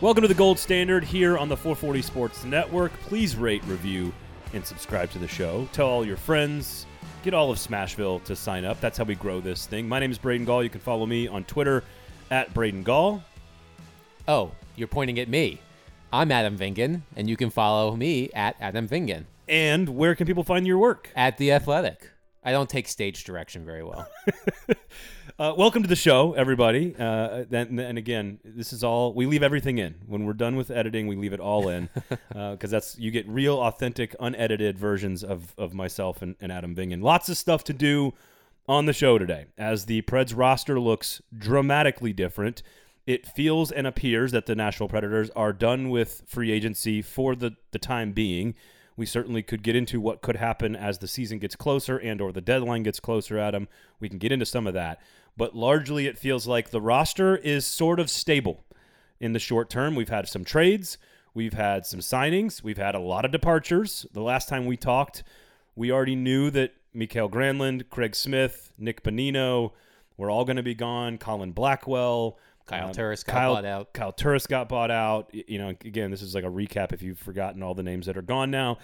Welcome to the Gold Standard here on the 440 Sports Network. Please rate, review, and subscribe to the show. Tell all your friends. Get all of Smashville to sign up. That's how we grow this thing. My name is Braden Gall. You can follow me on Twitter at Braden Gall. Oh, you're pointing at me. I'm Adam Vingan, and you can follow me at Adam Vingan And where can people find your work? at The Athletic. I don't take stage direction very well. Uh, welcome to the show, everybody. Uh, and, and again, this is all we leave everything in. When we're done with editing, we leave it all in because that's you get real, authentic, unedited versions of of myself and, and Adam Vingan. Lots of stuff to do on the show today, as the Preds roster looks dramatically different. It feels and appears that the Nashville Predators are done with free agency for the, the time being. We certainly could get into what could happen as the season gets closer and or the deadline gets closer, Adam. We can get into some of that. But largely it feels like the roster is sort of stable in the short term. We've had some trades, we've had some signings, we've had a lot of departures. The last time we talked, we already knew that Mikael Granlund, Craig Smith, Nick Bonino were all going to be gone. Colin Blackwell, Kyle um, Turris got Kyle, bought out. Kyle Turris got bought out. You know, again, this is like a recap if you've forgotten all the names that are gone now.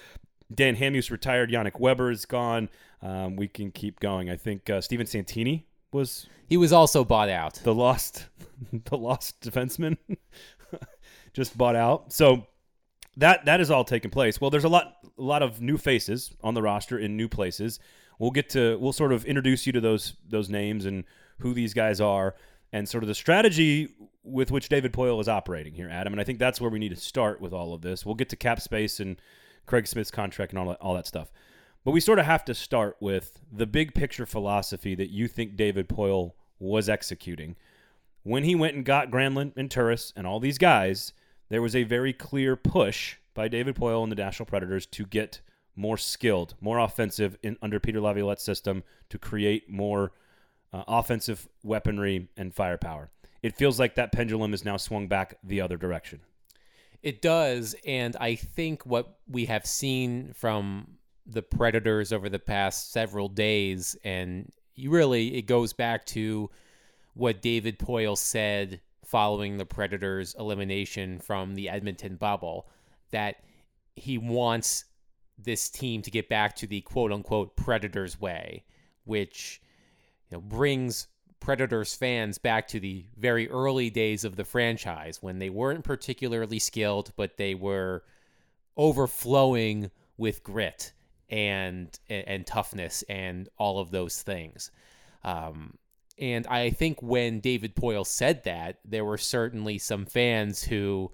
Dan Hamhuis retired. Yannick Weber is gone. Um, we can keep going. I think uh, Steven Santini was He was also bought out. the lost the lost defenseman just bought out. So that that is all taking place. Well, there's a lot a lot of new faces on the roster in new places. We'll get to we'll sort of introduce you to those those names and who these guys are and sort of the strategy with which David Poile is operating here, Adam. And I think that's where we need to start with all of this. We'll get to cap space and Craig Smith's contract and all that, all that stuff. But we sort of have to start with the big picture philosophy that you think David Poile was executing. When he went and got Granlund and Turris and all these guys, there was a very clear push by David Poile and the National Predators to get more skilled, more offensive in under Peter Laviolette's system to create more uh, offensive weaponry and firepower. It feels like that pendulum is now swung back the other direction. It does, and I think what we have seen from the Predators over the past several days, and really it goes back to what David Poile said following the Predators' elimination from the Edmonton bubble, that he wants this team to get back to the quote unquote Predators way, which you know brings Predators fans back to the very early days of the franchise when they weren't particularly skilled, but they were overflowing with grit and and, toughness and all of those things. Um, and I think when David Poile said that, there were certainly some fans who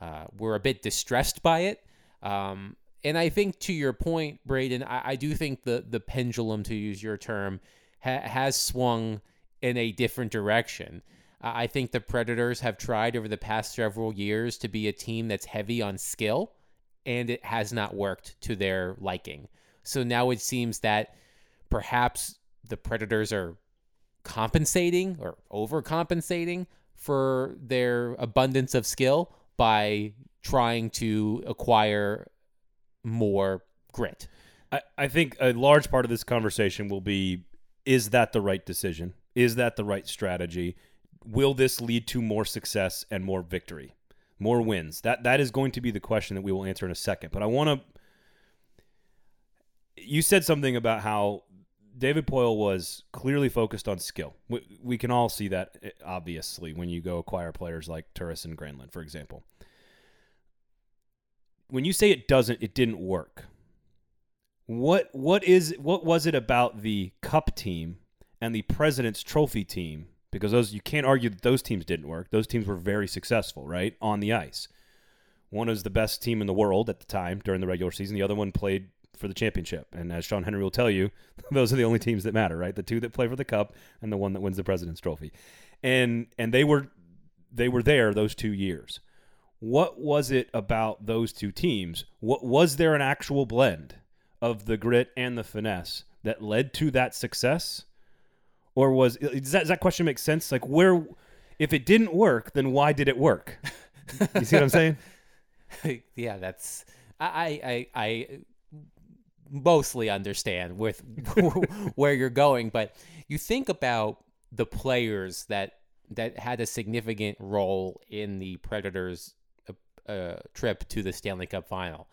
uh, were a bit distressed by it. Um, and I think to your point, Braden, I, I do think the the pendulum, to use your term, ha- has swung in a different direction. I I think the Predators have tried over the past several years to be a team that's heavy on skill, and it has not worked to their liking. So now it seems that perhaps the Predators are compensating or overcompensating for their abundance of skill by trying to acquire more grit. I, I think a large part of this conversation will be is that the right decision? Is that the right strategy? Will this lead to more success and more victory, more wins? That that is going to be the question that we will answer in a second. But I want to. You said something about how David Poile was clearly focused on skill. We, we can all see that eh, obviously when you go acquire players like Turris and Granlund, for example. When you say it doesn't, it didn't work. What what is what was it about the Cup team and the President's Trophy team? Because those you can't argue that those teams didn't work. Those teams were very successful, right, on the ice. One was the best team in the world at the time during the regular season. The other one played for the championship. And as Sean Henry will tell you, those are the only teams that matter, right? The two that play for the Cup and the one that wins the President's Trophy. And and they were they were there those two years. What was it about those two teams? What was there an actual blend of the grit and the finesse that led to that success? Or was does that, does that question make sense? Like where if it didn't work, then why did it work? You see what I'm saying? yeah, that's I I I mostly understand with where you're going, but you think about the players that that had a significant role in the Predators' uh, uh, trip to the Stanley Cup final.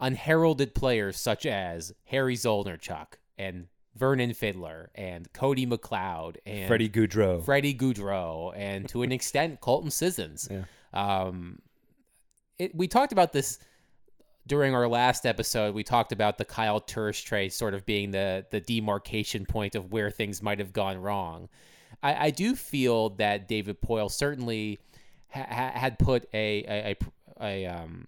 Unheralded players such as Harry Zolnierczyk and Vernon Fiddler and Cody McLeod and Freddie Gaudreau. Freddie Gaudreau, and to an extent, Colton Sissons. Yeah. Um, it, we talked about this during our last episode. We talked about the Kyle Turris trade sort of being the the demarcation point of where things might have gone wrong. I, I do feel that David Poile certainly ha- had put a a, a, a um,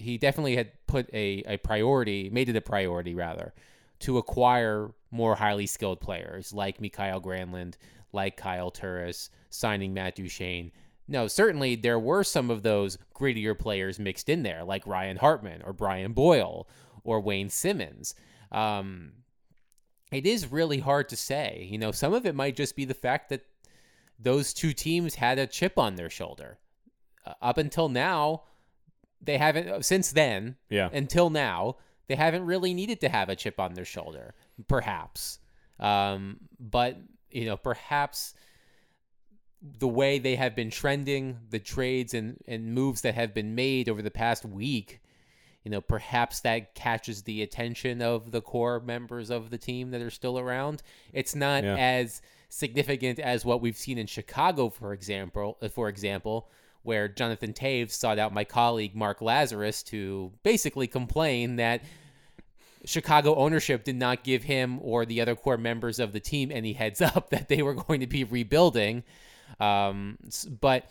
he definitely had put a, a priority, made it a priority rather, to acquire more highly skilled players like Mikael Granlund, like Kyle Turris, signing Matt Duchene. No, certainly there were some of those grittier players mixed in there, like Ryan Hartman or Brian Boyle or Wayne Simmonds. Um, it is really hard to say. You know, some of it might just be the fact that those two teams had a chip on their shoulder. Uh, up until now, they haven't, uh, since then, Yeah. until now, they haven't really needed to have a chip on their shoulder, perhaps. Um, but, you know, perhaps the way they have been trending, the trades and, and moves that have been made over the past week, you know, perhaps that catches the attention of the core members of the team that are still around. It's not Yeah. as significant as what we've seen in Chicago, for example, uh, for example, where Jonathan Toews sought out my colleague Mark Lazerus to basically complain that Chicago ownership did not give him or the other core members of the team any heads up that they were going to be rebuilding. Um, but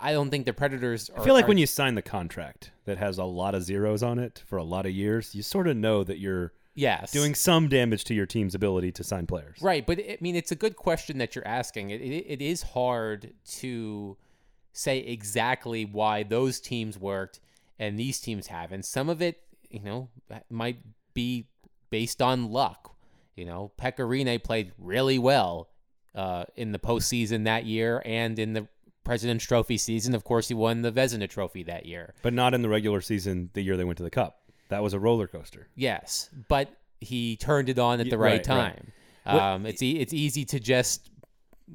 I don't think the Predators. Are, I feel like are- when you sign the contract that has a lot of zeros on it for a lot of years, you sort of know that you're yes doing some damage to your team's ability to sign players. Right, but I mean, it's a good question that you're asking. It, it, it is hard to say exactly why those teams worked and these teams haven't. Some of it, you know, might be based on luck. You know, Pekka Rinne played really well uh, in the postseason that year and in the President's Trophy season. Of course, he won the Vezina Trophy that year. But not in the regular season the year they went to the cup. That was a roller coaster. Yes, but he turned it on at the right, right, right. time. What- Um, it's e- it's easy to just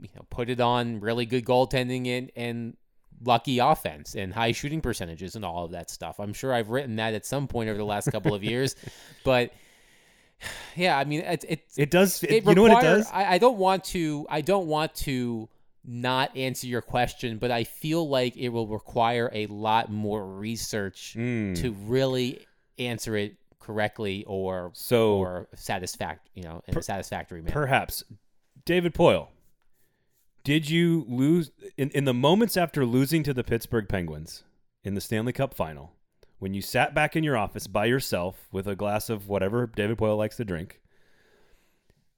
you know put it on really good goaltending and and lucky offense and high shooting percentages and all of that stuff. I'm sure I've written that at some point over the last couple of years, but yeah, I mean it it It does. it you know what it does? I, I don't want to. I don't want to not answer your question, but I feel like it will require a lot more research Mm. to really answer it correctly or So- or satisfact you know in a satisfactory manner. Perhaps. David Poile, did you lose in, in the moments after losing to the Pittsburgh Penguins in the Stanley Cup final, when you sat back in your office by yourself with a glass of whatever David Poile likes to drink,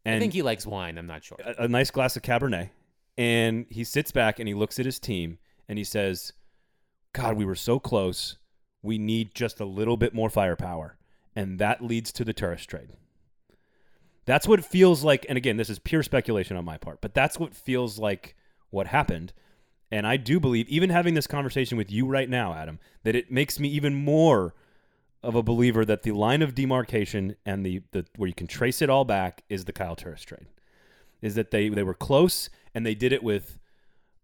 I think he likes wine. I'm not sure. a, a nice glass of Cabernet, and he sits back and he looks at his team and he says, God, we were so close. We need just a little bit more firepower. And that leads to the Turris trade. That's what feels like. And again, this is pure speculation on my part, but that's what feels like what happened. And I do believe, even having this conversation with you right now, Adam, that it makes me even more of a believer that the line of demarcation and the, the where you can trace it all back is the Kyle Turris trade. Is that they they were close and they did it with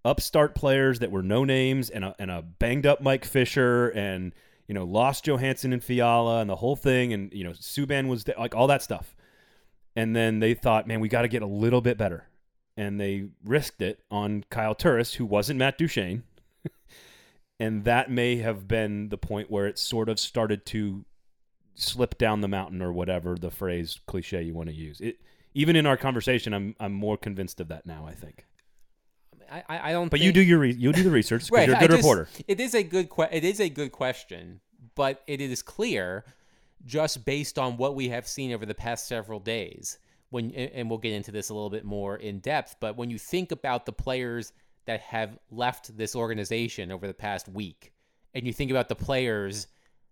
upstart players that were no names and a, and a banged up Mike Fisher and you know lost Johansen and Fiala and the whole thing and you know Subban was there, like all that stuff. And then they thought, man, we got to get a little bit better. And they risked it on Kyle Turris, who wasn't Matt Duchene. and that may have been the point where it sort of started to slip down the mountain or whatever the phrase cliche you want to use. It even in our conversation, I'm I'm more convinced of that now. I think. I I, don't. But think, you do your re- you do the research right. you're a good just- reporter. It is a good que- It is a good question, but it is clear, just based on what we have seen over the past several days. When and we'll get into this a little bit more in depth, but when you think about the players that have left this organization over the past week, and you think about the players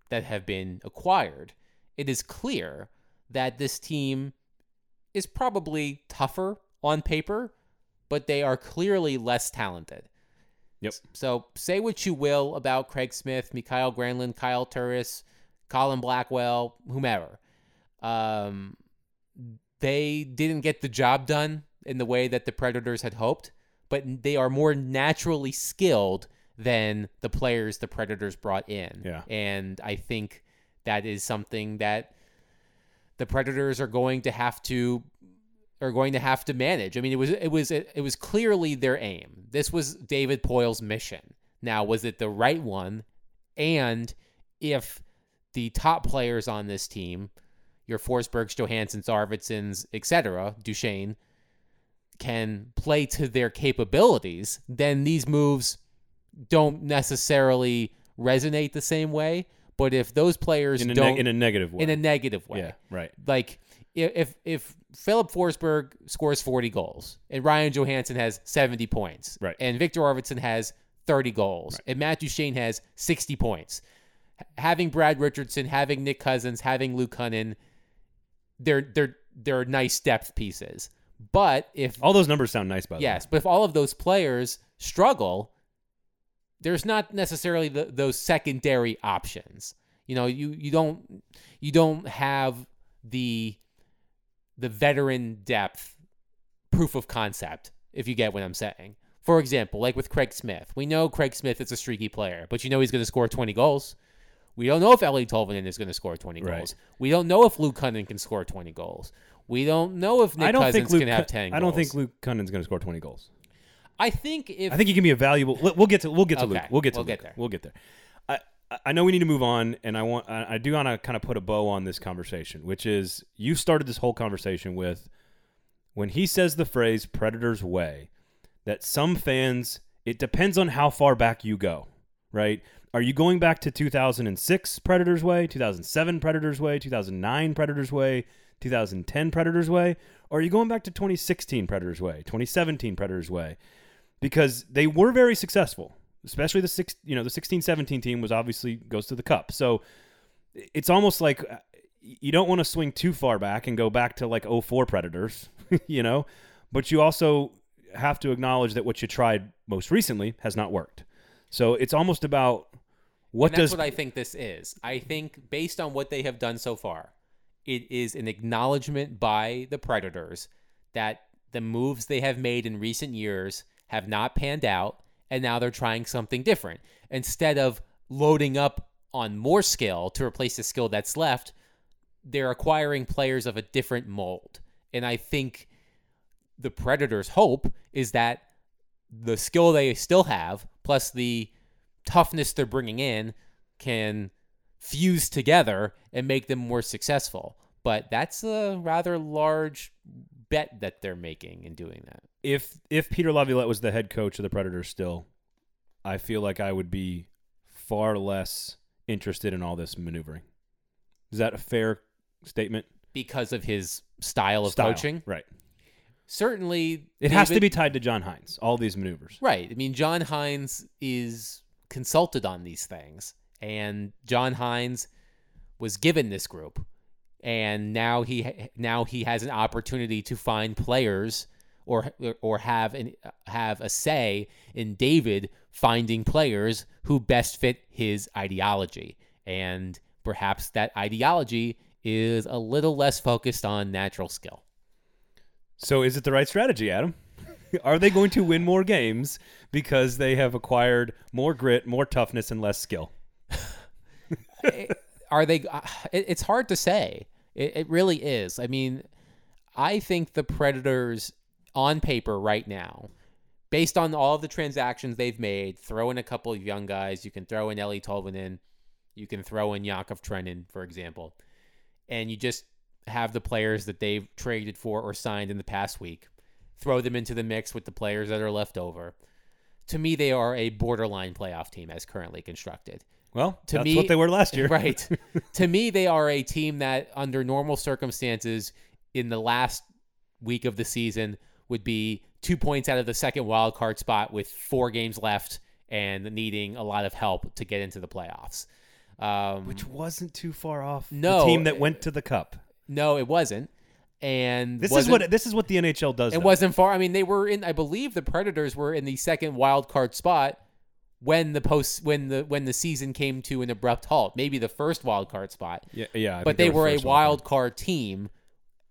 that have been acquired, it is clear that this team is probably tougher on paper, but they are clearly less talented. Yep. So say what you will about Craig Smith, Mikael Granlund, Kyle Turris, Colin Blackwell, whomever. Um, they didn't get the job done in the way that the Predators had hoped, but they are more naturally skilled than the players the Predators brought in. Yeah. And I think that is something that the Predators are going to have to are going to have to manage. I mean, it was it was it was clearly their aim. This was David Poile's mission. Now, was it the right one? And if the top players on this team, your Forsbergs, Johansens, Arvidssons, etc., Duchene, can play to their capabilities, then these moves don't necessarily resonate the same way. But if those players in a, don't neg- in a negative way. in a negative way, yeah, right. like if if Filip Forsberg scores 40 goals and Ryan Johansen has 70 points, Right. and Viktor Arvidsson has 30 goals, and Matt Duchene has 60 points, having Brad Richardson, having Nick Cousins, having Luke Kunin, they're they're they're nice depth pieces. But if All those numbers sound nice, by the yes, way. but if all of those players struggle, there's not necessarily the, those secondary options. You know, you you don't you don't have the the veteran depth proof of concept if you get what I'm saying. For example, like with Craig Smith, we know Craig Smith is a streaky player, but you know he's going to score 20 goals. We don't know if Eeli Tolvanen is going to score 20 Right. goals. We don't know if Luke Kunin can score 20 goals. We don't know if Nick I don't Cousins can have Cun- 10 I don't goals. think Luke Kunin's going to score 20 goals. I think if I think he can be a valuable. We'll get to we'll get to Okay, Luke. We'll get to we'll Luke. get there. We'll get there. I I know we need to move on, and I want I do want to kind of put a bow on this conversation, which is you started this whole conversation with when he says the phrase "Predators way," that some fans it depends on how far back you go, right? Are you going back to 2006 Predators way, 2007 Predators way, 2009 Predators way, 2010 Predators way, or are you going back to 2016 Predators way, 2017 Predators way? because they were very successful especially the six you know the 16 17 team was obviously goes to the cup. So it's almost like uh, you don't want to swing too far back and go back to like 04 predators you know? But you also have to acknowledge that what you tried most recently has not worked. So it's almost about what does what I think this is. I think based on what they have done so far, it is an acknowledgement by the Predators that the moves they have made in recent years have not panned out, and now they're trying something different. Instead of loading up on more skill to replace the skill that's left, they're acquiring players of a different mold. And I think the Predators' hope is that the skill they still have, plus the toughness they're bringing in, can fuse together and make them more successful. But that's a rather large bet that they're making in doing that. if if Peter Laviolette was the head coach of the Predators still, I feel like I would be far less interested in all this maneuvering. Is that a fair statement? Because of his style of Style. coaching, right? certainly It has to be tied to John Hynes. All these maneuvers. Right. I mean, John Hynes is consulted on these things, and John Hynes was given this group, and now he now he has an opportunity to find players or or have an have a say in David finding players who best fit his ideology, and perhaps that ideology is a little less focused on natural skill. So is it the right strategy, Adam? Are they going to win more games because they have acquired more grit, more toughness, and less skill? are they uh, it, it's hard to say. It, really is. I mean i think the predators on paper right now based on all the transactions they've made throw in a couple of young guys. You can throw in Eeli Tolvanen. You can throw in Yakov Trenin for example. And you just have the players that they've traded for or signed in the past week throw them into the mix with the players that are left over to me they are a borderline playoff team as currently constructed Well, To that's me- what they were last year. Right. to me, they are a team that, under normal circumstances, in the last week of the season, would be two points out of the second wild card spot with four games left and needing a lot of help to get into the playoffs. Um, Which wasn't too far off. No, the team that went to the cup. no, it wasn't. And This is what this is what the NHL does. it though. wasn't far. I mean, they were in. I believe the Predators were in the second wild card spot when the post when the when the season came to an abrupt halt. Maybe the first wild card spot. Yeah, yeah. I but they were a wild wild card team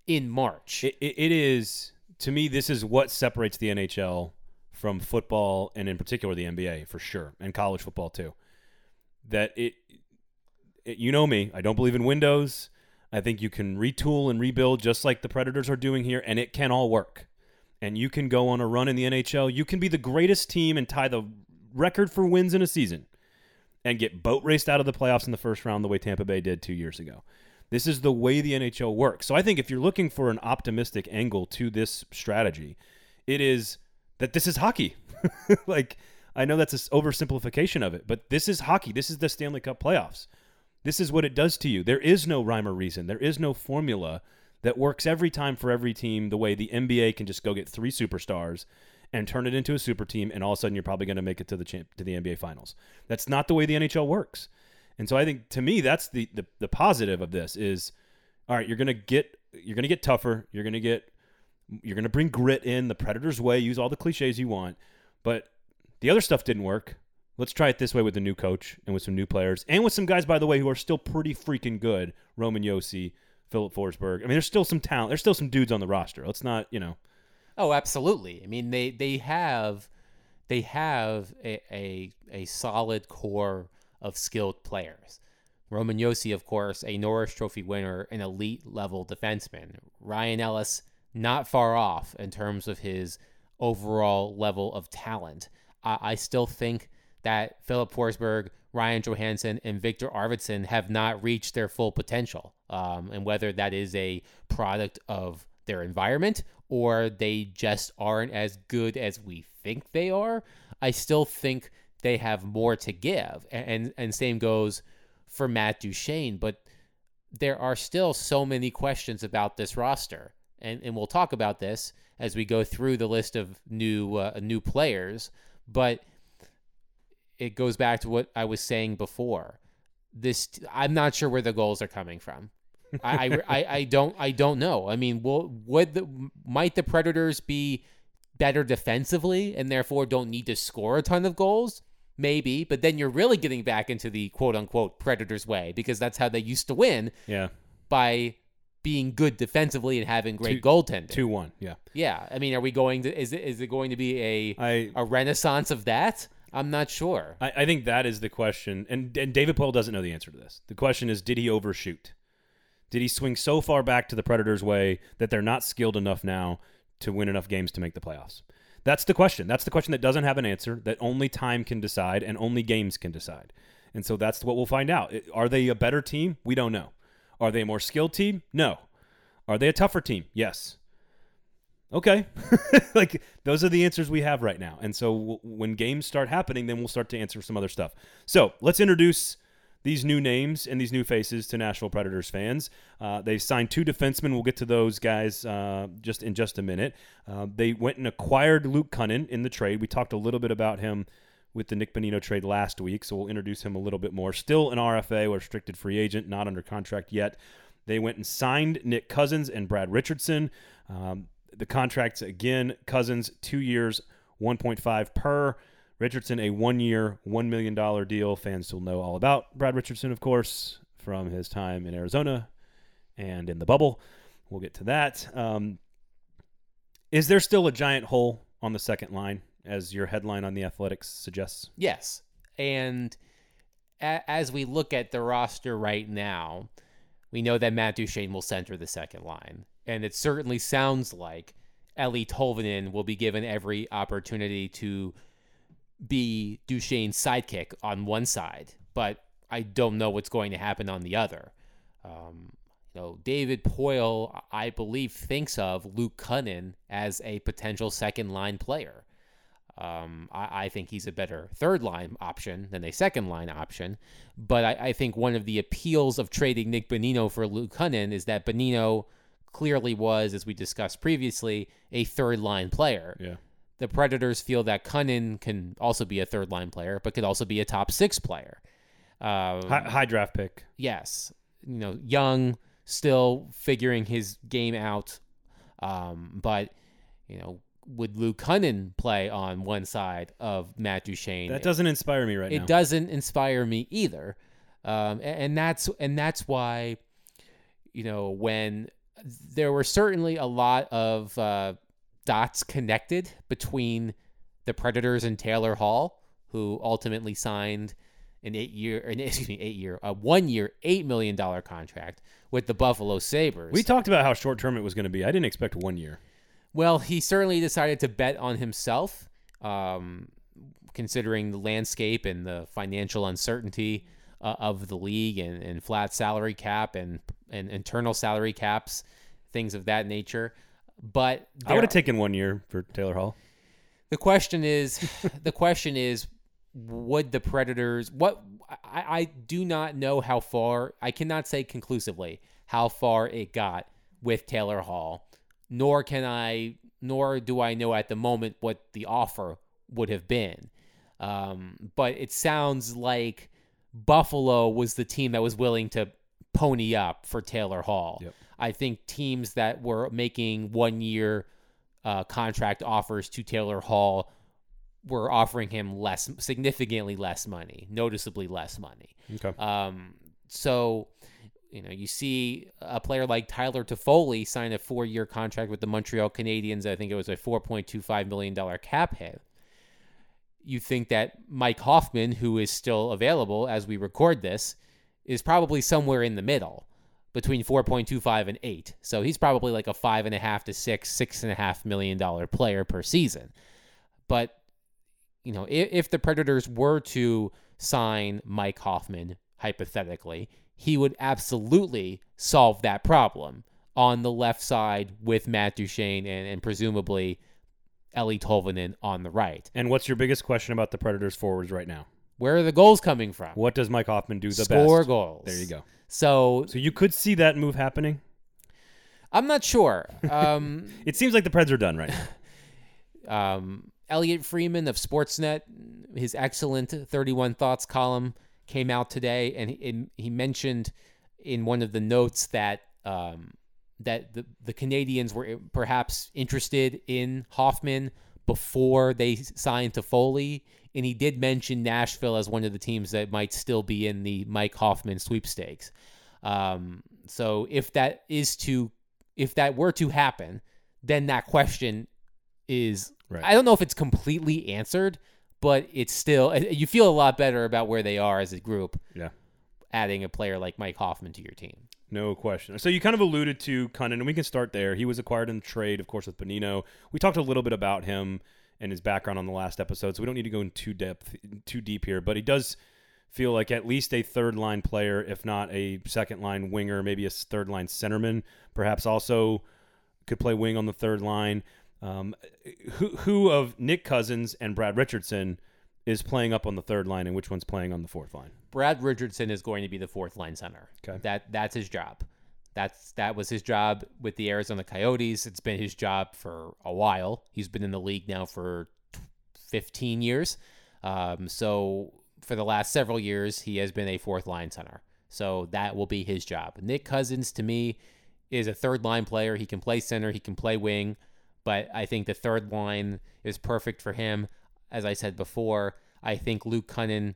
in March. It, it, it is to me. This is what separates the NHL from football and in particular the NBA for sure, and college football too. That it, it you know me, I don't believe in windows. I think you can retool and rebuild just like the Predators are doing here, and it can all work. And you can go on a run in the NHL. You can be the greatest team and tie the record for wins in a season and get boat raced out of the playoffs in the first round the way Tampa Bay did two years ago. This is the way the NHL works. So I think if you're looking for an optimistic angle to this strategy, it is that this is hockey. like, I know that's an oversimplification of it, but this is hockey. This is the Stanley Cup playoffs. This is what it does to you. There is no rhyme or reason. There is no formula that works every time for every team the way the NBA can just go get three superstars and turn it into a super team and all of a sudden you're probably going to make it to the champ, to the NBA finals. That's not the way the NHL works. And so I think to me that's the the, the positive of this is all right, you're going to get you're going to get tougher, you're going to get you're going to bring grit in the Predators way, use all the clichés you want, but the other stuff didn't work. Let's try it this way with the new coach and with some new players and with some guys, by the way, who are still pretty freaking good. Roman Josi, Filip Forsberg. I mean, there's still some talent. There's still some dudes on the roster. Let's not, you know. Oh, absolutely. I mean, they they have they have a a, a solid core of skilled players. Roman Josi, of course, a Norris Trophy winner, an elite level defenseman. Ryan Ellis, not far off in terms of his overall level of talent. I, I still think that Filip Forsberg, Ryan Johansen, and Viktor Arvidsson have not reached their full potential. Um, and whether that is a product of their environment or they just aren't as good as we think they are, I still think they have more to give. And and, same goes for Matt Duchene, but there are still so many questions about this roster. And and we'll talk about this as we go through the list of new uh, new players, but it goes back to what I was saying before. This I'm not sure where the goals are coming from. I, I, I don't I don't know. I mean, will would the might the Predators be better defensively and therefore don't need to score a ton of goals? Maybe, but then you're really getting back into the quote unquote Predators way because that's how they used to win. Yeah. By being good defensively and having great two, goaltending. Two one, yeah. Yeah. I mean, are we going to is it is it going to be a I, a renaissance of that? I'm not sure. I, I think that is the question. And and David Poile doesn't know the answer to this. The question is, did he overshoot? Did he swing so far back to the Predators' way that they're not skilled enough now to win enough games to make the playoffs? That's the question. That's the question that doesn't have an answer, that only time can decide and only games can decide. And so that's what we'll find out. Are they a better team? We don't know. Are they a more skilled team? No. Are they a tougher team? Yes. Okay. like those are the answers we have right now. And so w- when games start happening, then we'll start to answer some other stuff. So let's introduce these new names and these new faces to Nashville Predators fans. Uh, they signed two defensemen. We'll get to those guys uh, just in just a minute. Uh, they went and acquired Luke Kunin in the trade. We talked a little bit about him with the Nick Bonino trade last week, so we'll introduce him a little bit more. Still an RFA or restricted free agent, not under contract yet. They went and signed Nick Cousins and Brad Richardson. Um, the contracts again, Cousins two years, 1.5 per. Richardson, a one year, $1 million deal. Fans will know all about Brad Richardson, of course, from his time in Arizona and in the bubble. We'll get to that. Um, is there still a giant hole on the second line, as your headline on the Athletics suggests? Yes. And a- as we look at the roster right now, we know that Matt Duchene will center the second line. And it certainly sounds like Eeli Tolvanen will be given every opportunity to be Duchene's sidekick on one side, but I don't know what's going to happen on the other. Um, you know, David Poile, I believe, thinks of Luke Kunin as a potential second line player. Um, I, I, think he's a better third line option than a second line option. But I, I, think one of the appeals of trading Nick Bonino for Luke Kunin is that Bonino clearly was, as we discussed previously, a third line player. Yeah the Predators feel that Kunin can also be a third line player, but could also be a top six player. Um, high, high, draft pick. Yes, you know, young, still figuring his game out. Um, but you know, would Lou Kunin play on one side of Matt Duchene? That doesn't inspire me right it now. It doesn't inspire me either, um, and, and that's and that's why, you know, when there were certainly a lot of uh, dots connected between the Predators and Taylor Hall, who ultimately signed an eight year, an, excuse me, eight year, a one year, eight million dollar contract with the Buffalo Sabres. We talked about how short term it was going to be. I didn't expect one year. Well, he certainly decided to bet on himself, um, considering the landscape and the financial uncertainty uh, of the league and, and flat salary cap and and internal salary caps, things of that nature. But I would have taken one year for Taylor Hall. the question is, the question is, would the Predators? What I, I do not know how far. I cannot say conclusively how far it got with Taylor Hall, nor can I, nor do I know at the moment what the offer would have been. Um, but it sounds like Buffalo was the team that was willing to pony up for Taylor Hall. Yep. I think teams that were making one year uh, contract offers to Taylor Hall were offering him less, significantly less money, noticeably less money. Okay. Um, so, you know, you see a player like Tyler Toffoli sign a four-year contract with the Montreal Canadiens. I think it was a four point two five million dollar cap hit. You think that Mike Hoffman, who is still available as we record this, is probably somewhere in the middle between 4.25 and 8. So he's probably like a five and a half to six, six and a half million dollar player per season. But you know, if, if the Predators were to sign Mike Hoffman, hypothetically, he would absolutely solve that problem on the left side with Matt Duchene and, and presumably Eeli Tolvanen on the right. And what's your biggest question about the Predators forwards right now? Where are the goals coming from? What does Mike Hoffman do the Score best? goals. There you go. So So you could see that move happening. I'm not sure. Um, It seems like the Preds are done right now. um, Elliotte Friedman of Sportsnet, his excellent 31 Thoughts column came out today, and he, he mentioned in one of the notes that um, that the, the Canadiens were perhaps interested in Hoffman before they signed Toffoli, and he did mention Nashville as one of the teams that might still be in the Mike Hoffman sweepstakes. Um, so if that is to if that were to happen, then that question is Right. I don't know if it's completely answered, but it's still you feel a lot better about where they are as a group Yeah. adding a player like Mike Hoffman to your team. No question. So you kind of alluded to Kunin, and we can start there. He was acquired in trade, of course, with Bonino. We talked a little bit about him and his background on the last episode, so we don't need to go in too depth, too deep here. But he does feel like at least a third line player, if not a second line winger, maybe a third line centerman, perhaps also could play wing on the third line. Um, who, who of Nick Cousins and Brad Richardson is playing up on the third line, and which one's playing on the fourth line? Brad Richardson is going to be the fourth line center. Okay. That that's his job. That's that was his job with the Arizona Coyotes. It's been his job for a while. He's been in the league now for 15 years. Um, so for the last several years, he has been a fourth line center. So that will be his job. Nick Cousins to me is a third line player. He can play center, he can play wing, but I think the third line is perfect for him. As I said before, I think Luke Kunin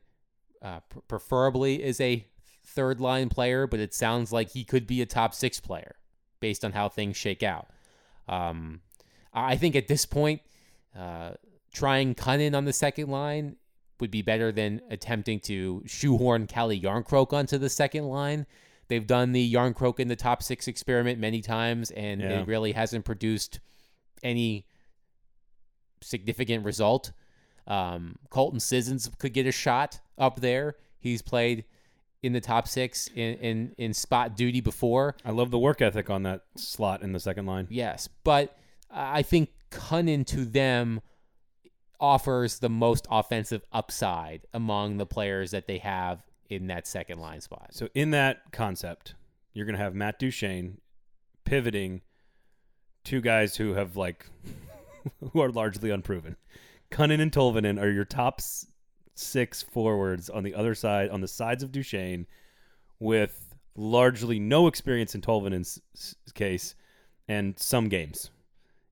uh, pr- preferably is a third line player, but it sounds like he could be a top six player based on how things shake out. Um, I think at this point, uh, trying Kunin on the second line would be better than attempting to shoehorn Calle Jarnkrok onto the second line. They've done the Jarnkrok in the top six experiment many times, and Yeah. it really hasn't produced any significant result. Um, Colton Sissons could get a shot up there. He's played in the top six in, in, in spot duty before. I love the work ethic on that slot in the second line. Yes, but I think Kunin to them offers the most offensive upside among the players that they have in that second line spot. So in that concept, you're going to have Matt Duchene pivoting two guys who have like who are largely unproven. Cunnin and Tolvanen are your top s- six forwards on the other side, on the sides of Duchene, with largely no experience in Tolvanen's case and some games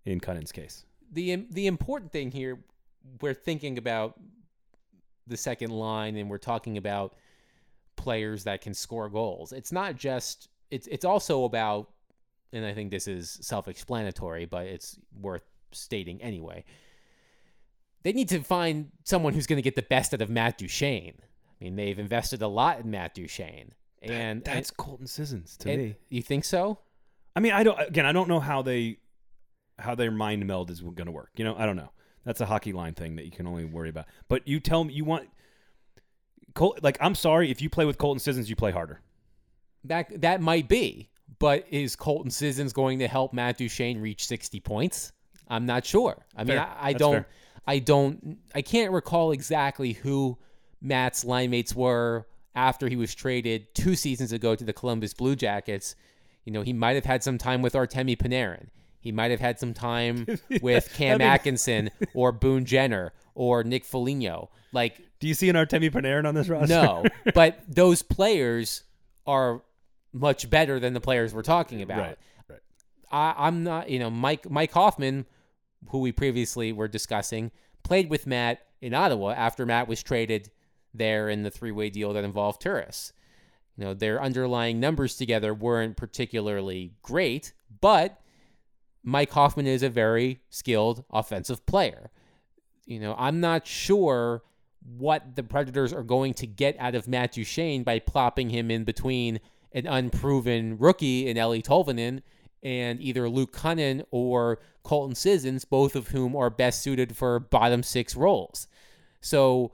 in Kunin's case. the the important thing here we're thinking about the second line and we're talking about players that can score goals it's not just it's it's also about and i think this is self-explanatory but it's worth stating anyway they need to find someone who's going to get the best out of Matt Duchene. I mean, they've invested a lot in Matt Duchene, and That's Colton Sissons to me. you think so? I mean, I don't. Again, I don't know how they how their mind meld is going to work. You know, I don't know. That's a hockey line thing that you can only worry about. But you tell me you want. Col- like, I'm sorry if you play with Colton Sissons, you play harder. That that might be, but is Colton Sissons going to help Matt Duchene reach 60 points? I'm not sure. I mean, Fair. I, I don't, fair. I don't, I can't recall exactly who Matt's line mates were after he was traded two seasons ago to the Columbus Blue Jackets. You know, he might have had some time with Artemi Panarin. He might have had some time with Cam I mean- Atkinson or Boone Jenner or Nick Foligno. Like, Do you see an Artemi Panarin on this roster? no, but those players are much better than the players we're talking about. Right. Right. I, I'm not, you know, Mike Mike Hoffman, who we previously were discussing, played with Matt in Ottawa after Matt was traded there in the three way deal that involved Turris. You know, their underlying numbers together weren't particularly great, but Mike Hoffman is a very skilled offensive player. You know, I'm not sure what the Predators are going to get out of Matt Duchene by plopping him in between an unproven rookie in Eeli Tolvanen and either Luke Kunin or Colton Sissons, both of whom are best suited for bottom six roles. So,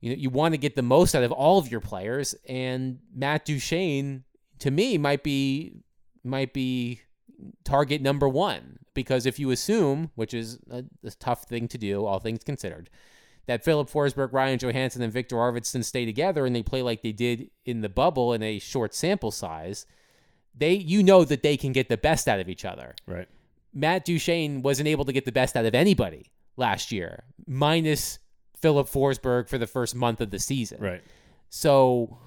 you know, you want to get the most out of all of your players, and Matt Duchene, to me, might be might be target number one because if you assume, which is a, a tough thing to do, all things considered, that Filip Forsberg, Ryan Johansen, and Viktor Arvidsson stay together and they play like they did in the bubble in a short sample size, they you know that they can get the best out of each other. Right. Matt Duchene wasn't able to get the best out of anybody last year, minus Filip Forsberg for the first month of the season. Right. So,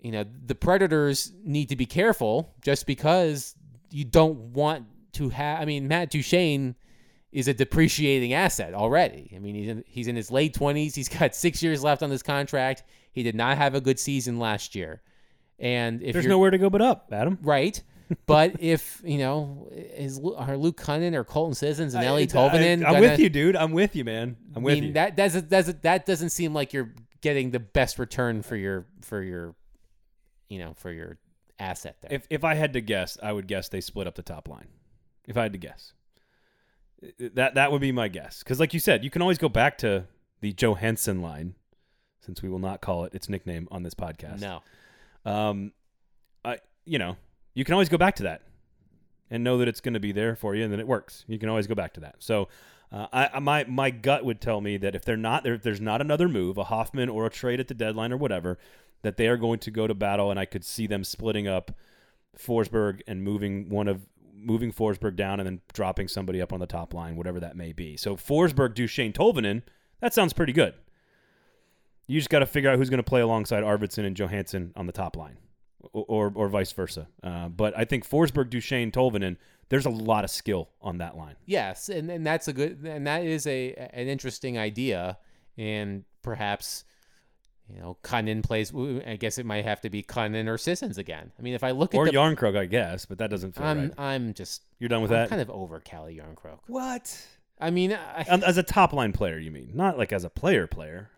you know, the Predators need to be careful just because you don't want to have. I mean, Matt Duchene is a depreciating asset already. I mean, he's in, he's in his late 20s. He's got six years left on this contract. He did not have a good season last year. And if There's nowhere to go but up, Adam. right, but if, you know, is are Luke Kunin or Colton Sissons and Eeli I- Tolvanen I, am with you, dude. I'm with you, man. I'm I with mean, you. that doesn't doesn't that doesn't seem like you're getting the best return for your for your you know for your asset there. If if I had to guess, I would guess they split up the top line. If I had to guess, that that would be my guess. Because, like you said, you can always go back to the Johansen line, since we will not call it its nickname on this podcast. no, Um, I you know you can always go back to that and know that it's going to be there for you, and then it works. You can always go back to that. So. Uh, I, my my gut would tell me that if they're not there, if there's not another move, a Hoffman or a trade at the deadline or whatever, that they are going to go to battle, and I could see them splitting up Forsberg and moving one of moving Forsberg down and then dropping somebody up on the top line, whatever that may be. So Forsberg, Duchene, Tolvanen, that sounds pretty good. You just got to figure out who's going to play alongside Arvidsson and Johansen on the top line, or or, or vice versa. Uh, but I think Forsberg, Duchene, Tolvanen, there's a lot of skill on that line. yes, and and that's a good and that is a an interesting idea, and perhaps. You know, Kunin plays. I guess it might have to be Kunin or Sissons again. I mean, if I look at Or Jarnkrok, I guess, but that doesn't feel I'm right. I'm just You're done with I'm that? kind of over Calle Jarnkrok. what? I mean, I, Um, As a top line player, you mean? Not like as a player player,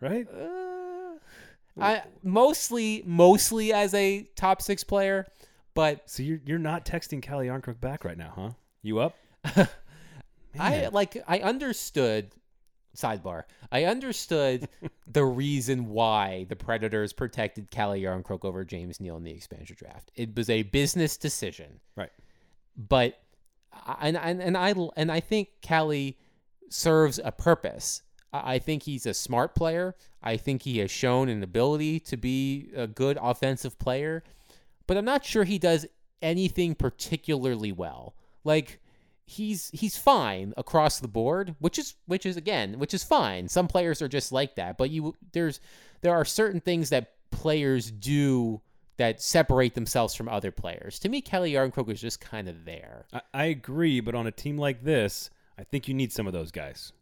right? Uh, I mostly mostly as a top six player, but So you're you're not texting Calle Jarnkrok back right now, huh? You up? I like I understood sidebar. I understood the reason why the Predators protected Calle Jarnkrok over James Neal in the expansion draft. It was a business decision. Right. But and and, and I and I think Calle serves a purpose. I think he's a smart player. I think he has shown an ability to be a good offensive player, but I'm not sure he does anything particularly well. Like he's he's fine across the board, which is which is again, which is fine. Some players are just like that, but you there's there are certain things that players do that separate themselves from other players. To me, Kelly Jarnkrok is just kind of there. I, I agree, but on a team like this, I think you need some of those guys.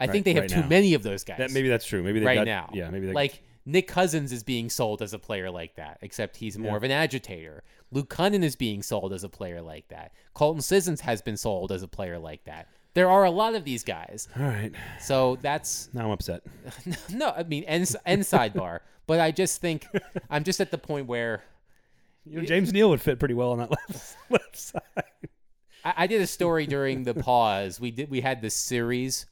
I Right- think they have right too now. many of those guys. That maybe that's true. Maybe they right got, now. Yeah, maybe they like Nick Cousins is being sold as a player like that, except he's more of an agitator. Luke Kunin is being sold as a player like that. Colton Sissons has been sold as a player like that. There are a lot of these guys. All right. So that's Now I'm upset. no, I mean, end, and sidebar. But I just think I'm just at the point where You know, James Neal would fit pretty well on that left, left side. I, I did a story during the pause. We did we had this series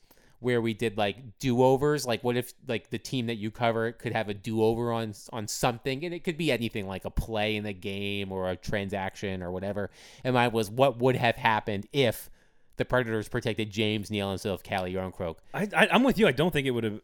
where we did like do overs. Like, what if like the team that you cover could have a do over on on something, and it could be anything like a play in the game or a transaction or whatever. And mine was what would have happened if the Predators protected James Neal instead of Calle Jarnkrok. I, I, I'm with you. I don't think it would have.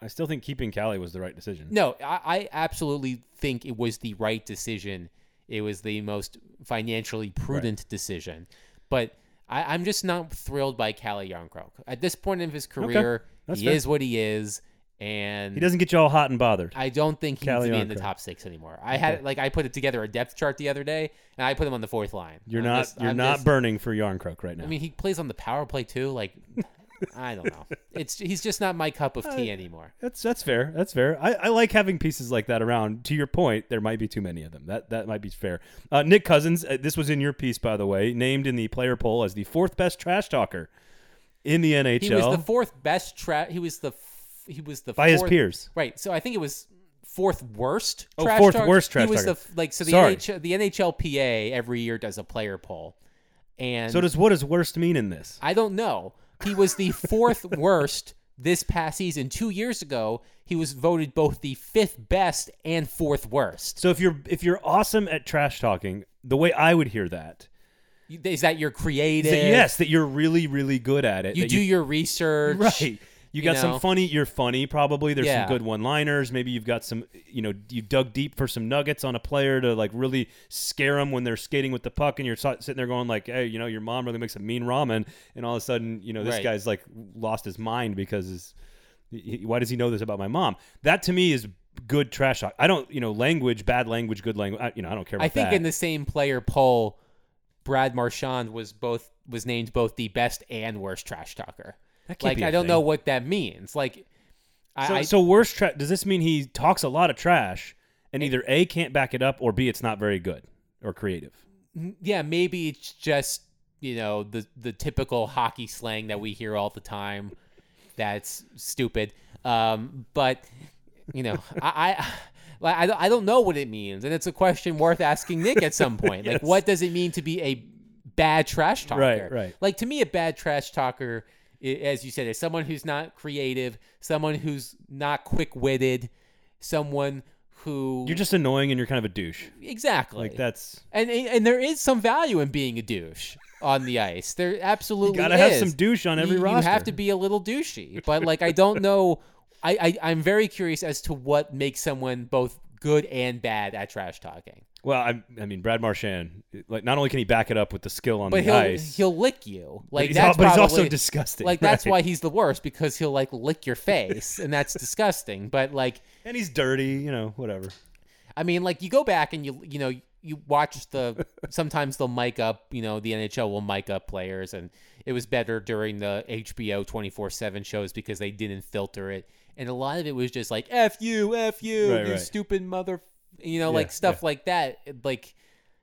I still think keeping Calle was the right decision. No, I, I absolutely think it was the right decision. It was the most financially prudent decision. But I, I'm just not thrilled by Calle Jarnkrok. At this point in his career, That's he fair. is what he is. And He doesn't get you all hot and bothered. I don't think he needs to be in the top six anymore. I had like I put it together a depth chart the other day, and I put him on the fourth line. You're I'm not. just- you're I'm not just- burning for Jarnkrok right now. I mean, he plays on the power play too. Like, I don't know. It's he's just not my cup of tea anymore. That's that's fair. That's fair. I, I like having pieces like that around. To your point, there might be too many of them. That that might be fair. Uh, Nick Cousins, uh, this was in your piece by the way, named in the player poll as the fourth best trash talker in the NHL He was the fourth best trash. He was the f- he was the by his peers. Right. So I think it was fourth worst. Oh, trash fourth talk- worst trash He was the talker. f- like so the Sorry. NH, the NHLPA every year does a player poll, and So does what does worst mean in this? I don't know. He was the fourth worst this past season. Two years ago, he was voted both the fifth best and fourth worst. So if you're if you're awesome at trash talking, the way I would hear that Is that you're creative? that yes, that you're really really good at it. You do your research. right. You got know? some funny. You're funny. Probably there's Yeah. some good one-liners. Maybe you've got some. You know, you dug deep for some nuggets on a player to like really scare them when they're skating with the puck, and you're sitting there going like, "Hey, you know, your mom really makes a mean ramen," and all of a sudden, you know, this Right. guy's like lost his mind because his, he, why does he know this about my mom? That to me is good trash talk. I don't, you know, language, bad language, good language. I, you know, I don't care about I think that. in the same player poll, Brad Marchand was both was named both the best and worst trash talker. Like I don't thing. know what that means. Like I, So, I so worst tra- does this mean he talks a lot of trash and either A can't back it up or B it's not very good or creative? yeah, maybe it's just you know the the typical hockey slang that we hear all the time. That's stupid. Um, but you know, I. I like, I don't- I don't know what it means, and it's a question worth asking Nick at some point. Like, what does it mean to be a bad trash talker? Right, right. Like to me, a bad trash talker, as you said, is someone who's not creative, someone who's not quick witted, someone who You're just annoying and you're kind of a douche. exactly Like that's and and there is some value in being a douche on the ice. There absolutely you gotta have some douche on every you, roster. You have to be a little douchey, but like I don't know. I, I I'm very curious as to what makes someone both good and bad at trash talking. Well, I, I mean, Brad Marchand, like not only can he back it up with the skill on But the he'll ice, he'll lick you. but Like he's, that's al- but he's also disgusting. Like that's right? why he's the worst because he'll like lick your face and that's disgusting. But like and he's dirty. You know, whatever. I mean, like you go back and you you know you watch the sometimes they'll mic up you know the NHL will mic up players and it was better during the HBO twenty four seven shows because they didn't filter it and a lot of it was just like f you f you Right, you right. stupid mother you know Yeah, like stuff yeah. like that like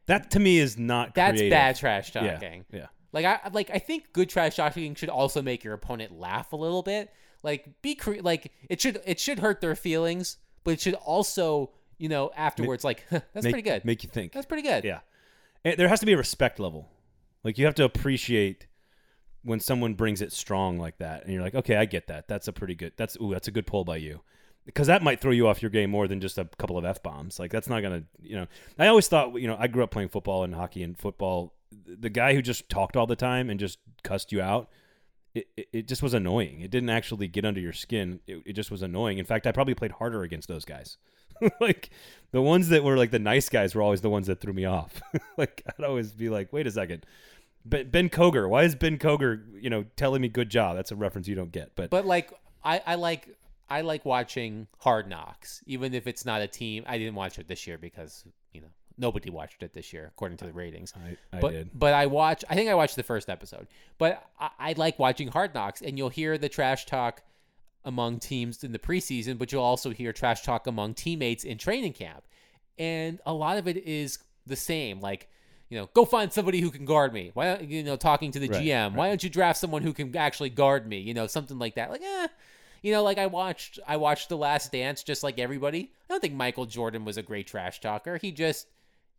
That to me is not. that's creative. bad trash Yeah, talking. yeah. Like I like I think good trash talking should also make your opponent laugh a little bit. Like be cre- like it should it should hurt their feelings, but it should also you know afterwards like "Huh, that's Make, pretty good. Make you think. that's pretty good. Yeah. And there has to be a respect level. Like you have to appreciate when someone brings it strong like that and you're like, "Okay, I get that. That's a pretty good. That's ooh, that's a good pull by you." Because that might throw you off your game more than just a couple of f bombs. Like that's not gonna, you know. I always thought, you know, I grew up playing football and hockey and football. The guy who just talked all the time and just cussed you out, it, it, it just was annoying. It didn't actually get under your skin. It, it just was annoying. In fact, I probably played harder against those guys. like the ones that were like the nice guys were always the ones that threw me off. like I'd always be like, wait a second. Ben, Koger, why is Ben Koger, you know, telling me good job? That's a reference you don't get. But, But like I, I like I like watching Hard Knocks, even if it's not a team. I didn't watch it this year because you know nobody watched it this year according to the ratings. I, I but did. but I watch. I think I watched the first episode. But I, I like watching Hard Knocks, and you'll hear the trash talk among teams in the preseason, but you'll also hear trash talk among teammates in training camp, and a lot of it is the same. Like you know, go find somebody who can guard me. Why, don't, you know, talking to the Right, GM. Why don't you draft someone who can actually guard me? You know, something like that. Like, eh. You know, like I watched, I watched The Last Dance, just like everybody. I don't think Michael Jordan was a great trash talker. He just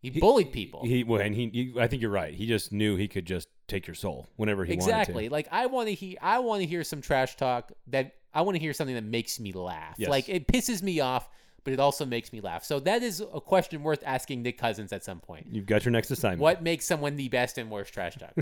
he, bullied people. He well, and he, he, I think you're right. He just knew he could just take your soul whenever he exactly. wanted to. Exactly. Like I want to hear, I want to hear some trash talk that I want to hear something that makes me laugh. Yes. Like it pisses me off, but it also makes me laugh. So that is a question worth asking Nick Cousins at some point. You've got your next assignment. What makes someone the best and worst trash talk?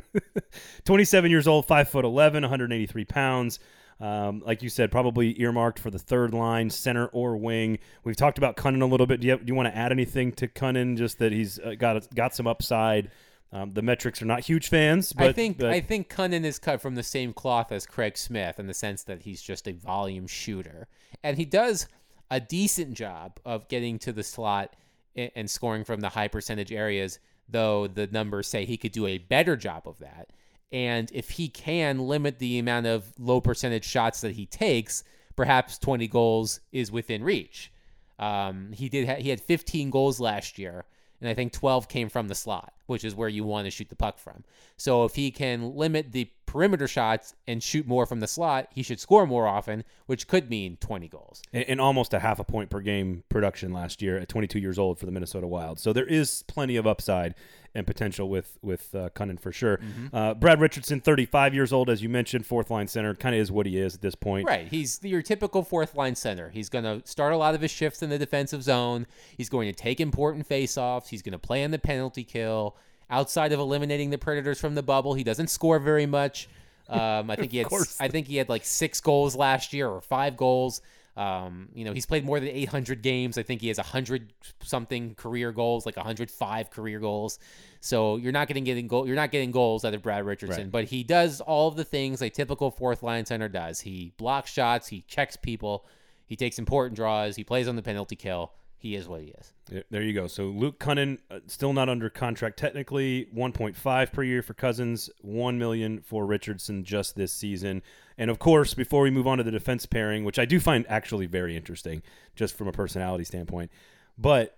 27 years old, five foot 11, 183 pounds. Um, like you said, probably earmarked for the third line, center or wing. We've talked about Kunin a little bit. Do you, do you want to add anything to Kunin? Just that he's got got some upside. Um, the metrics are not huge fans, but I think but- I think Kunin is cut from the same cloth as Craig Smith in the sense that he's just a volume shooter, and he does a decent job of getting to the slot and scoring from the high percentage areas. Though the numbers say he could do a better job of that, and if he can limit the amount of low percentage shots that he takes, perhaps 20 goals is within reach. Um, he did ha- he had 15 goals last year, and I think 12 came from the slot, which is where you want to shoot the puck from. So if he can limit the perimeter shots and shoot more from the slot, he should score more often, which could mean 20 goals. and, and almost a half a point per game production last year at 22 years old for the Minnesota Wild. So there is plenty of upside and potential with with uh, Kunin for sure. Mm-hmm. Uh, Brad Richardson, 35 years old, as you mentioned, fourth line center, kind of is what he is at this point. Right. He's your typical fourth line center. He's going to start a lot of his shifts in the defensive zone. He's going to take important faceoffs. He's going to play on the penalty kill. Outside of eliminating the Predators from the bubble, he doesn't score very much. Um, I think he had. I think he had like six goals last year or five goals. Um, you know, he's played more than 800 games. I think he has 100 something career goals, like 105 career goals. So you're not getting getting goal. You're not getting goals out of Brad Richardson, Right. but he does all of the things a typical fourth line center does. He blocks shots. He checks people. He takes important draws. He plays on the penalty kill. He is what he is. There you go. So Luke Kunin uh, still not under contract technically. 1.5 per year for Cousins, 1 million for Richardson just this season. And of course, before we move on to the defense pairing, which I do find actually very interesting just from a personality standpoint, but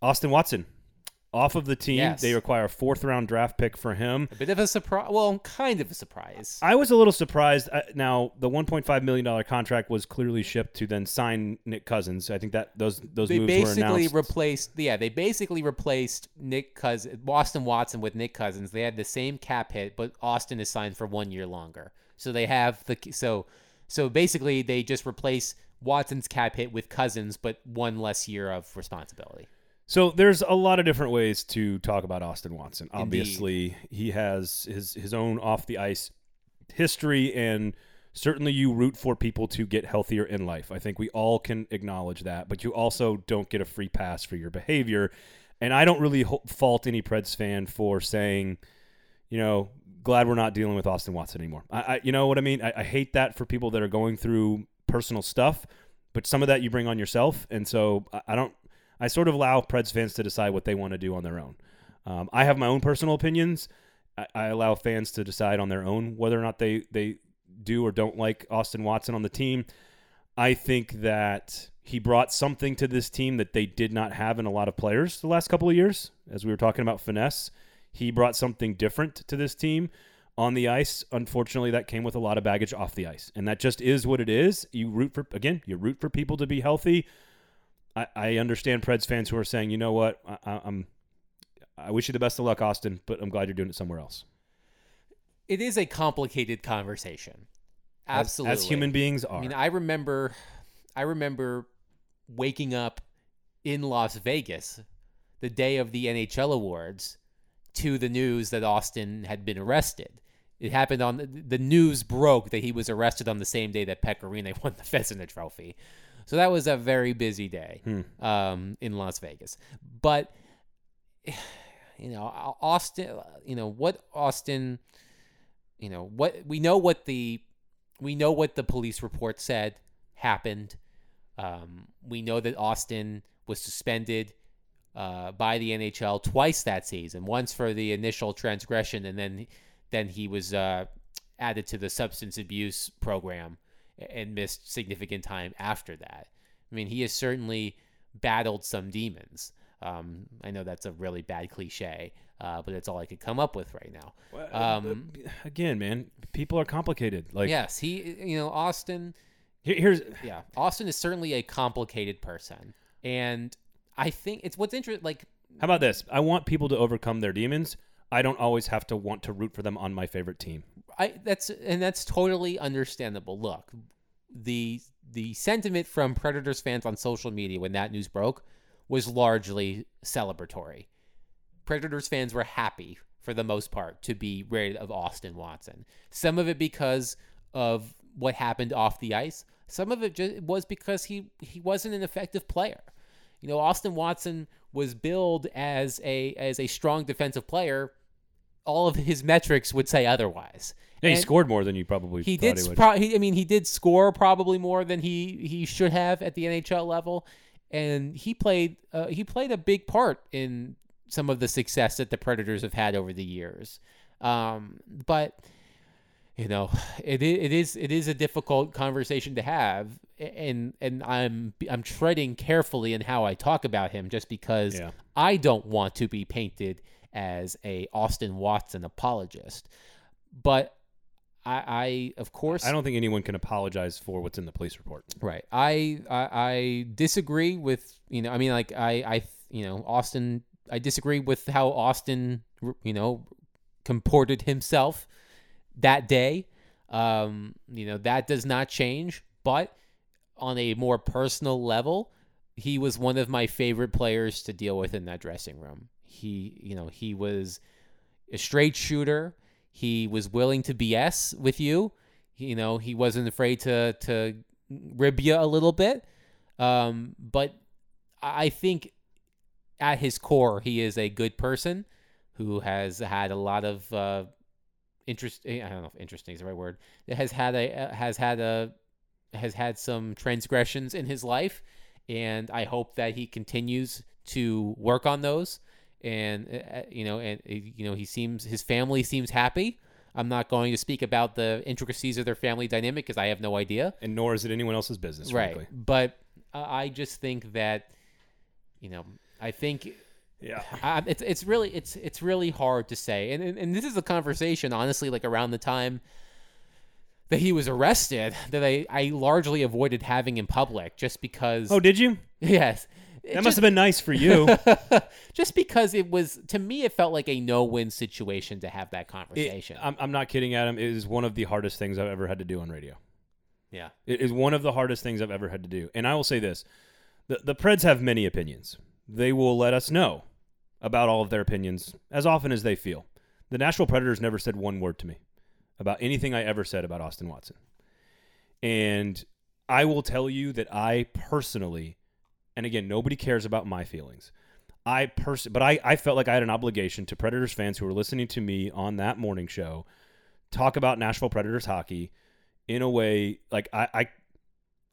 Austin Watson off of the team, Yes. they require a fourth round draft pick for him. A bit of a surprise. Well, kind of a surprise. I was a little surprised. Uh, now, the 1.5 million dollar contract was clearly shipped to then sign Nick Cousins. I think that those those they moves basically were announced. replaced yeah they basically replaced nick cousins boston watson with nick cousins they had the same cap hit but austin is signed for one year longer so they have the so so basically they just replace watson's cap hit with cousins but one less year of responsibility So there's a lot of different ways to talk about Austin Watson. Indeed. Obviously, he has his his own off the ice history and certainly you root for people to get healthier in life. I think we all can acknowledge that, but you also don't get a free pass for your behavior. And I don't really ho- fault any Preds fan for saying, you know, glad we're not dealing with Austin Watson anymore. I, I you know what I mean? I, I hate that for people that are going through personal stuff, but some of that you bring on yourself. And so I, I don't, I sort of allow Preds fans to decide what they want to do on their own. Um, I have my own personal opinions. I, I allow fans to decide on their own whether or not they, they do or don't like Austin Watson on the team. I think that he brought something to this team that they did not have in a lot of players the last couple of years. As we were talking about finesse, he brought something different to this team on the ice. Unfortunately, that came with a lot of baggage off the ice, and that just is what it is. You root for again, you root for people to be healthy. I, I understand Preds fans who are saying, you know what, I, I'm, I wish you the best of luck, Austin, but I'm glad you're doing it somewhere else. it is a complicated conversation absolutely as, human beings are. I mean, I remember, I remember waking up in Las Vegas the day of the NHL awards to the news that Austin had been arrested. It happened on the, news broke that he was arrested on the same day that Pekka Rinne won the Vezina Trophy. So that was a very busy day um, in Las Vegas. But you know, Austin. You know what Austin. You know what we know what the we know what the police report said happened. Um, we know that Austin was suspended uh, by the NHL twice that season. Once for the initial transgression, and then then he was uh, added to the substance abuse program and missed significant time after that. I mean, he has certainly battled some demons. Um, I know that's a really bad cliche, uh, but it's all I could come up with right now. uh, Um, Again, man, people are complicated. Like yes, he, you know, Austin. here's Yeah, Austin is certainly a complicated person, and I think it's what's interesting. Like, how about this? I want people to overcome their demons. I don't always have to want to root for them on my favorite team. I that's and that's totally understandable. Look, the the sentiment from Predators fans on social media when that news broke was largely celebratory. Predators fans were happy for the most part to be rid of Austin Watson. Some of it because of what happened off the ice. Some of it just was because he he wasn't an effective player. You know, Austin Watson was billed as a as a strong defensive player. All of his metrics would say otherwise. Yeah, he And- scored more than you probably he did. he. Pro- he, I mean, he did score probably more than he he should have at the NHL level, and he played uh, he played a big part in some of the success that the Predators have had over the years. Um, but you know, it it is it is a difficult conversation to have, and and I'm I'm treading carefully in how I talk about him, just because Yeah. I don't want to be painted as a Austin Watson apologist, but. I, I of course I don't think anyone can apologize for what's in the police report. Right. I, I I disagree with you know. I mean, like I I you know Austin. I disagree with how Austin you know comported himself that day. Um, you know that does not change. But on a more personal level, he was one of my favorite players to deal with in that dressing room. He you know he was a straight shooter. He was willing to BS with you. You know, he wasn't afraid to to rib you a little bit. Um, but I think at his core, he is a good person who has had a lot of uh, interest. I don't know if interesting is the right word. Has had a has had a has had some transgressions in his life, and I hope that he continues to work on those. And uh, you know, and uh, you know, he seems his family seems happy. I'm not going to speak about the intricacies of their family dynamic because I have no idea. And nor is it anyone else's business, Right. frankly. But uh, I just think that, you know, I think Yeah. I, it's it's really it's it's really hard to say, and, and and this is a conversation, honestly, like around the time that he was arrested, that I I largely avoided having in public, just because. Oh, did you? yes. That must have been nice for you. just because it was to me, it felt like a no-win situation to have that It- conversation. I'm, I'm not kidding, Adam. It is one of the hardest things I've ever had to do on radio. yeah. It is one of the hardest things I've ever had to do. And I will say this the, the Preds have many opinions. They will let us know about all of their opinions as often as they feel. The Nashville Predators never said one word to me about anything I ever said about Austin Watson. And I will tell you that I personally, and again, nobody cares about my feelings. I pers- but I, I felt like I had an obligation to Predators fans who were listening to me on that morning show talk about Nashville Predators hockey in a way like I, I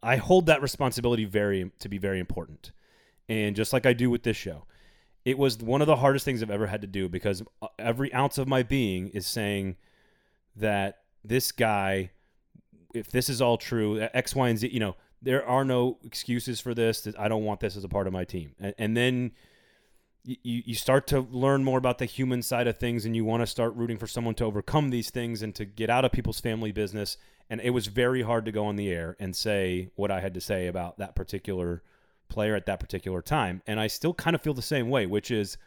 I hold that responsibility very to be very important. And just like I do with this show, it was one of the hardest things I've ever had to do because uh, every ounce of my being is saying that this guy if this is all true, X, Y, and Z, you know, there are no excuses for this. That I don't want this as a part of my team. And, and then you, you start to learn more about the human side of things and you want to start rooting for someone to overcome these things and to get out of people's family business. And it was very hard to go on the air and say what I had to say about that particular player at that particular time. And I still kind of feel the same way, which is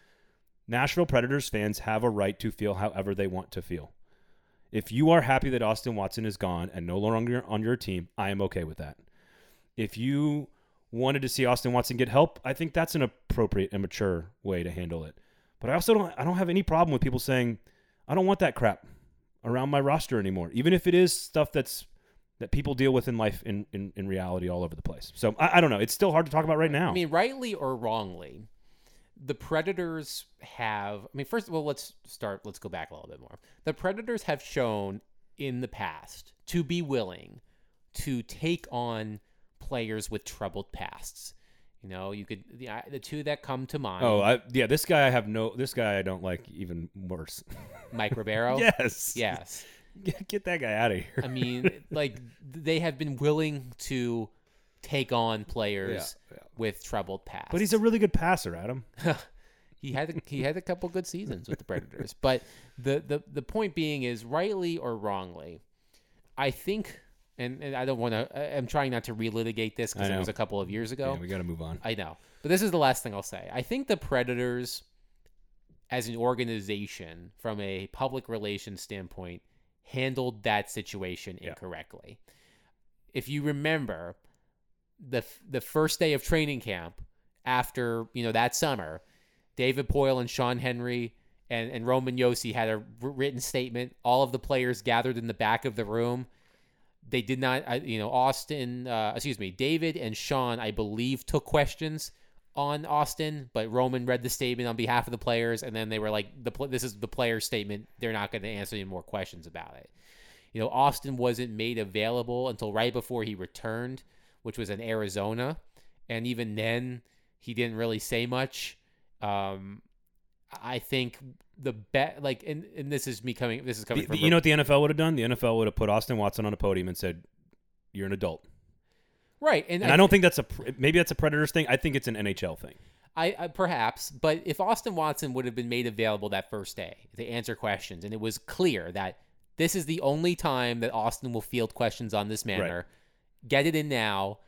Nashville Predators fans have a right to feel however they want to feel. If you are happy that Austin Watson is gone and no longer on your team, I am okay with that. If you wanted to see Austin Watson get help, I think that's an appropriate and mature way to handle it. But I also don't I don't have any problem with people saying, I don't want that crap around my roster anymore. Even if it is stuff that's that people deal with in life in, in, in reality all over the place. So I, I don't know. It's still hard to talk about right now. I mean, rightly or wrongly, the Predators have. I mean, first of all, let's start. Let's go back a little bit more. The Predators have shown in the past to be willing to take on players with troubled pasts. You know, you could the, the two that come to mind. oh, I, yeah. This guy I have no. This guy I don't like even worse. Mike Ribeiro. yes. Yes. Get, that guy out of here. I mean, like they have been willing to take on players Yeah, yeah. with troubled pasts. But he's a really good passer, Adam. he had a, he had a couple good seasons with the Predators. But the, the the point being is rightly or wrongly, I think, and, and I don't want to. I'm trying not to relitigate this because it was a couple of years ago. Yeah, we got to move on. I know, but this is the last thing I'll say. I think the Predators, as an organization, from a public relations standpoint, handled that situation Yeah. incorrectly. If you remember, the the first day of training camp after you know that summer, David Poile and Sean Henry and, and Roman Josi had a written statement. All of the players gathered in the back of the room. They did not, I- you know, Austin, uh, excuse me, David and Sean, I believe, took questions on Austin, but Roman read the statement on behalf of the players, and then they were like, "The this is the player's statement. They're not going to answer any more questions about it." You know, Austin wasn't made available until right before he returned, which was in Arizona, and even then, he didn't really say much. Um, I think the bet, like, and, and this is me coming. This is coming The- from you know what the NFL would have done? The NFL would have put Austin Watson on a podium and said, "You're an adult." right, and, And I don't think that's a maybe that's a Predators thing. I think it's an NHL thing. I, I perhaps, but if Austin Watson would have been made available that first day to answer questions, and it was clear that this is the only time that Austin will field questions on this manner, get it in now,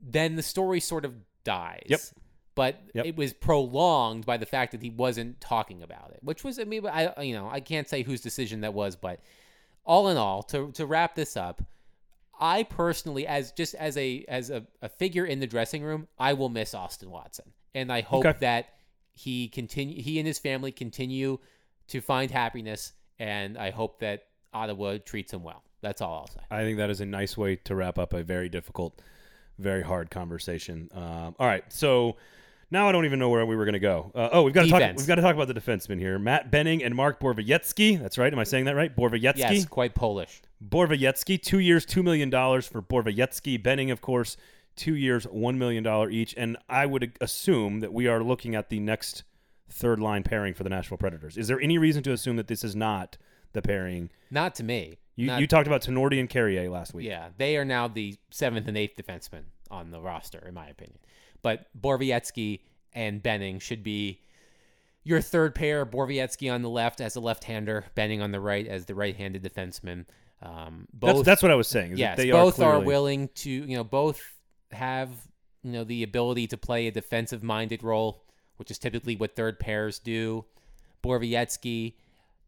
then the story sort of dies. Yep. But Yep. it was prolonged by the fact that he wasn't talking about it, which was I mean I you know I can't say whose decision that was, but all in all, to to wrap this up, I personally, as just as a as a, a figure in the dressing room, I will miss Austin Watson, and I hope Okay. that he continue he and his family continue to find happiness, and I hope that Ottawa treats him well. That's all I'll say. I think that is a nice way to wrap up a very difficult, very hard conversation. Um, all right, so now I don't even know where we were going to go. Uh, oh, we've got to talk. Defense. We've got to talk about the defensemen here: Matt Benning and Mark Borowiecki. That's right. Am I saying that right? Borowiecki. Yes, quite Polish. Borowiecki, two years, two million dollars for Borowiecki. Benning, of course, two years, one million dollar each. And I would assume that we are looking at the next third line pairing for the Nashville Predators. Is there any reason to assume that this is not the pairing? Not to me. You, Not- you talked about Tinordi and Carrier last week. Yeah, they are now the seventh and eighth defensemen on the roster, in my opinion. But Borowiecki and Benning should be your third pair. Borowiecki on the left as a left-hander, Benning on the right as the right-handed defenseman. Um, both, That's, that's what I was saying. yes, they both are, are, willing to, you know, both have, you know, the ability to play a defensive-minded role, which is typically what third pairs do. Borowiecki,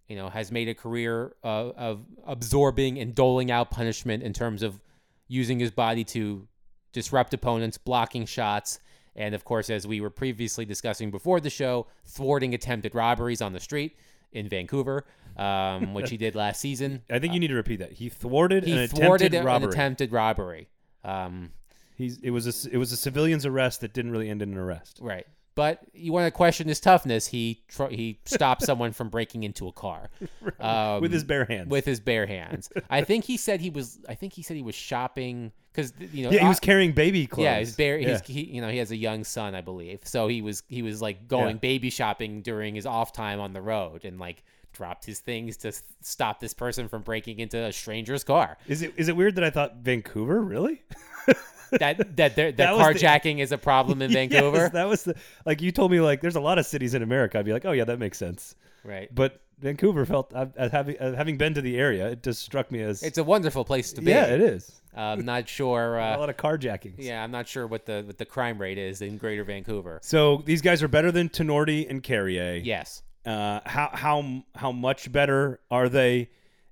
you know, has made a career of, of absorbing and doling out punishment in terms of using his body to disrupt opponents, blocking shots, and of course, as we were previously discussing before the show, thwarting attempted robberies on the street in Vancouver, um, which he did last season. I think you need to repeat that. He thwarted He an thwarted attempted an robbery. attempted robbery. Um, He's it was a it was a civilian's arrest that didn't really end in an arrest. Right. But you want to question his toughness? He tr- he stopped someone from breaking into a car um, with his bare hands. with his bare hands. I think he said he was. I think he said he was shopping because you know. yeah, he was carrying baby clothes. yeah, his bare. Yeah. He's, he, you know, he has a young son, I believe. So he was he was like going Yeah. baby shopping during his off time on the road and like dropped his things to stop this person from breaking into a stranger's car. Is it is it weird that I thought Vancouver really? That that there, that, That was the- carjacking is a problem in Vancouver. Yes, that was the like you told me like there's a lot of cities in America. I'd be like, oh yeah, that makes sense. right. But Vancouver felt uh, uh, having uh, having been to the area, it just struck me as It's a wonderful place to be. yeah, it is I'm not sure. a Uh, lot of carjackings. yeah, I'm not sure what the what the crime rate is in Greater Vancouver. So these guys are better than Tinordi and Carrier. Yes, Uh, how how how much better are they?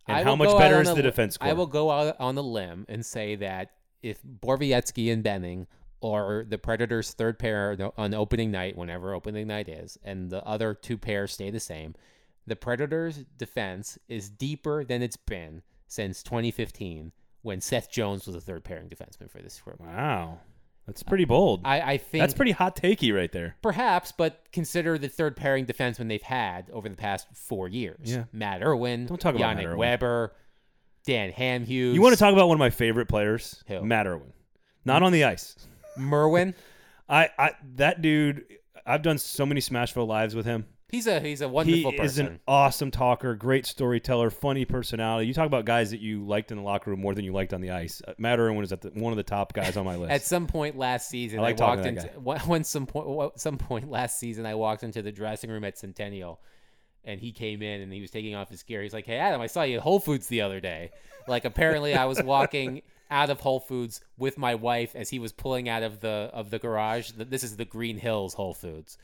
And I how much better is the defense corps? I will go out on the limb and say that if Borowiecki and Benning or the Predators' third pair on opening night, whenever opening night is, and the other two pairs stay the same, the Predators' defense is deeper than it's been since 2015 when Seth Jones was the third pairing defenseman for this group. Wow, that's pretty bold. I, I think that's pretty hot takey right there. Perhaps, but consider the third pairing defensemen they've had over the past four years. Yeah. Matt Irwin, Don't talk about Yannick Matt Irwin. Weber, Dan Hamhuis. You want to talk about one of my favorite players, Who? Matt Irwin. Not on the ice. Merwin? I, I that dude. I've done so many Smashville lives with him. He's a he's a He wonderful is person. an awesome talker, great storyteller, funny personality. You talk about guys that you liked in the locker room more than you liked on the ice. Uh, Matt Irwin is at the, one of the top guys on my list. At some point last season, I I, like talking walked into when some point some point last season, I walked into the dressing room at Centennial, and he came in and he was taking off his gear. He's like, "Hey Adam, I saw you at Whole Foods the other day." Like apparently, I was walking out of Whole Foods with my wife as he was pulling out of the of the garage. This is the Green Hills Whole Foods.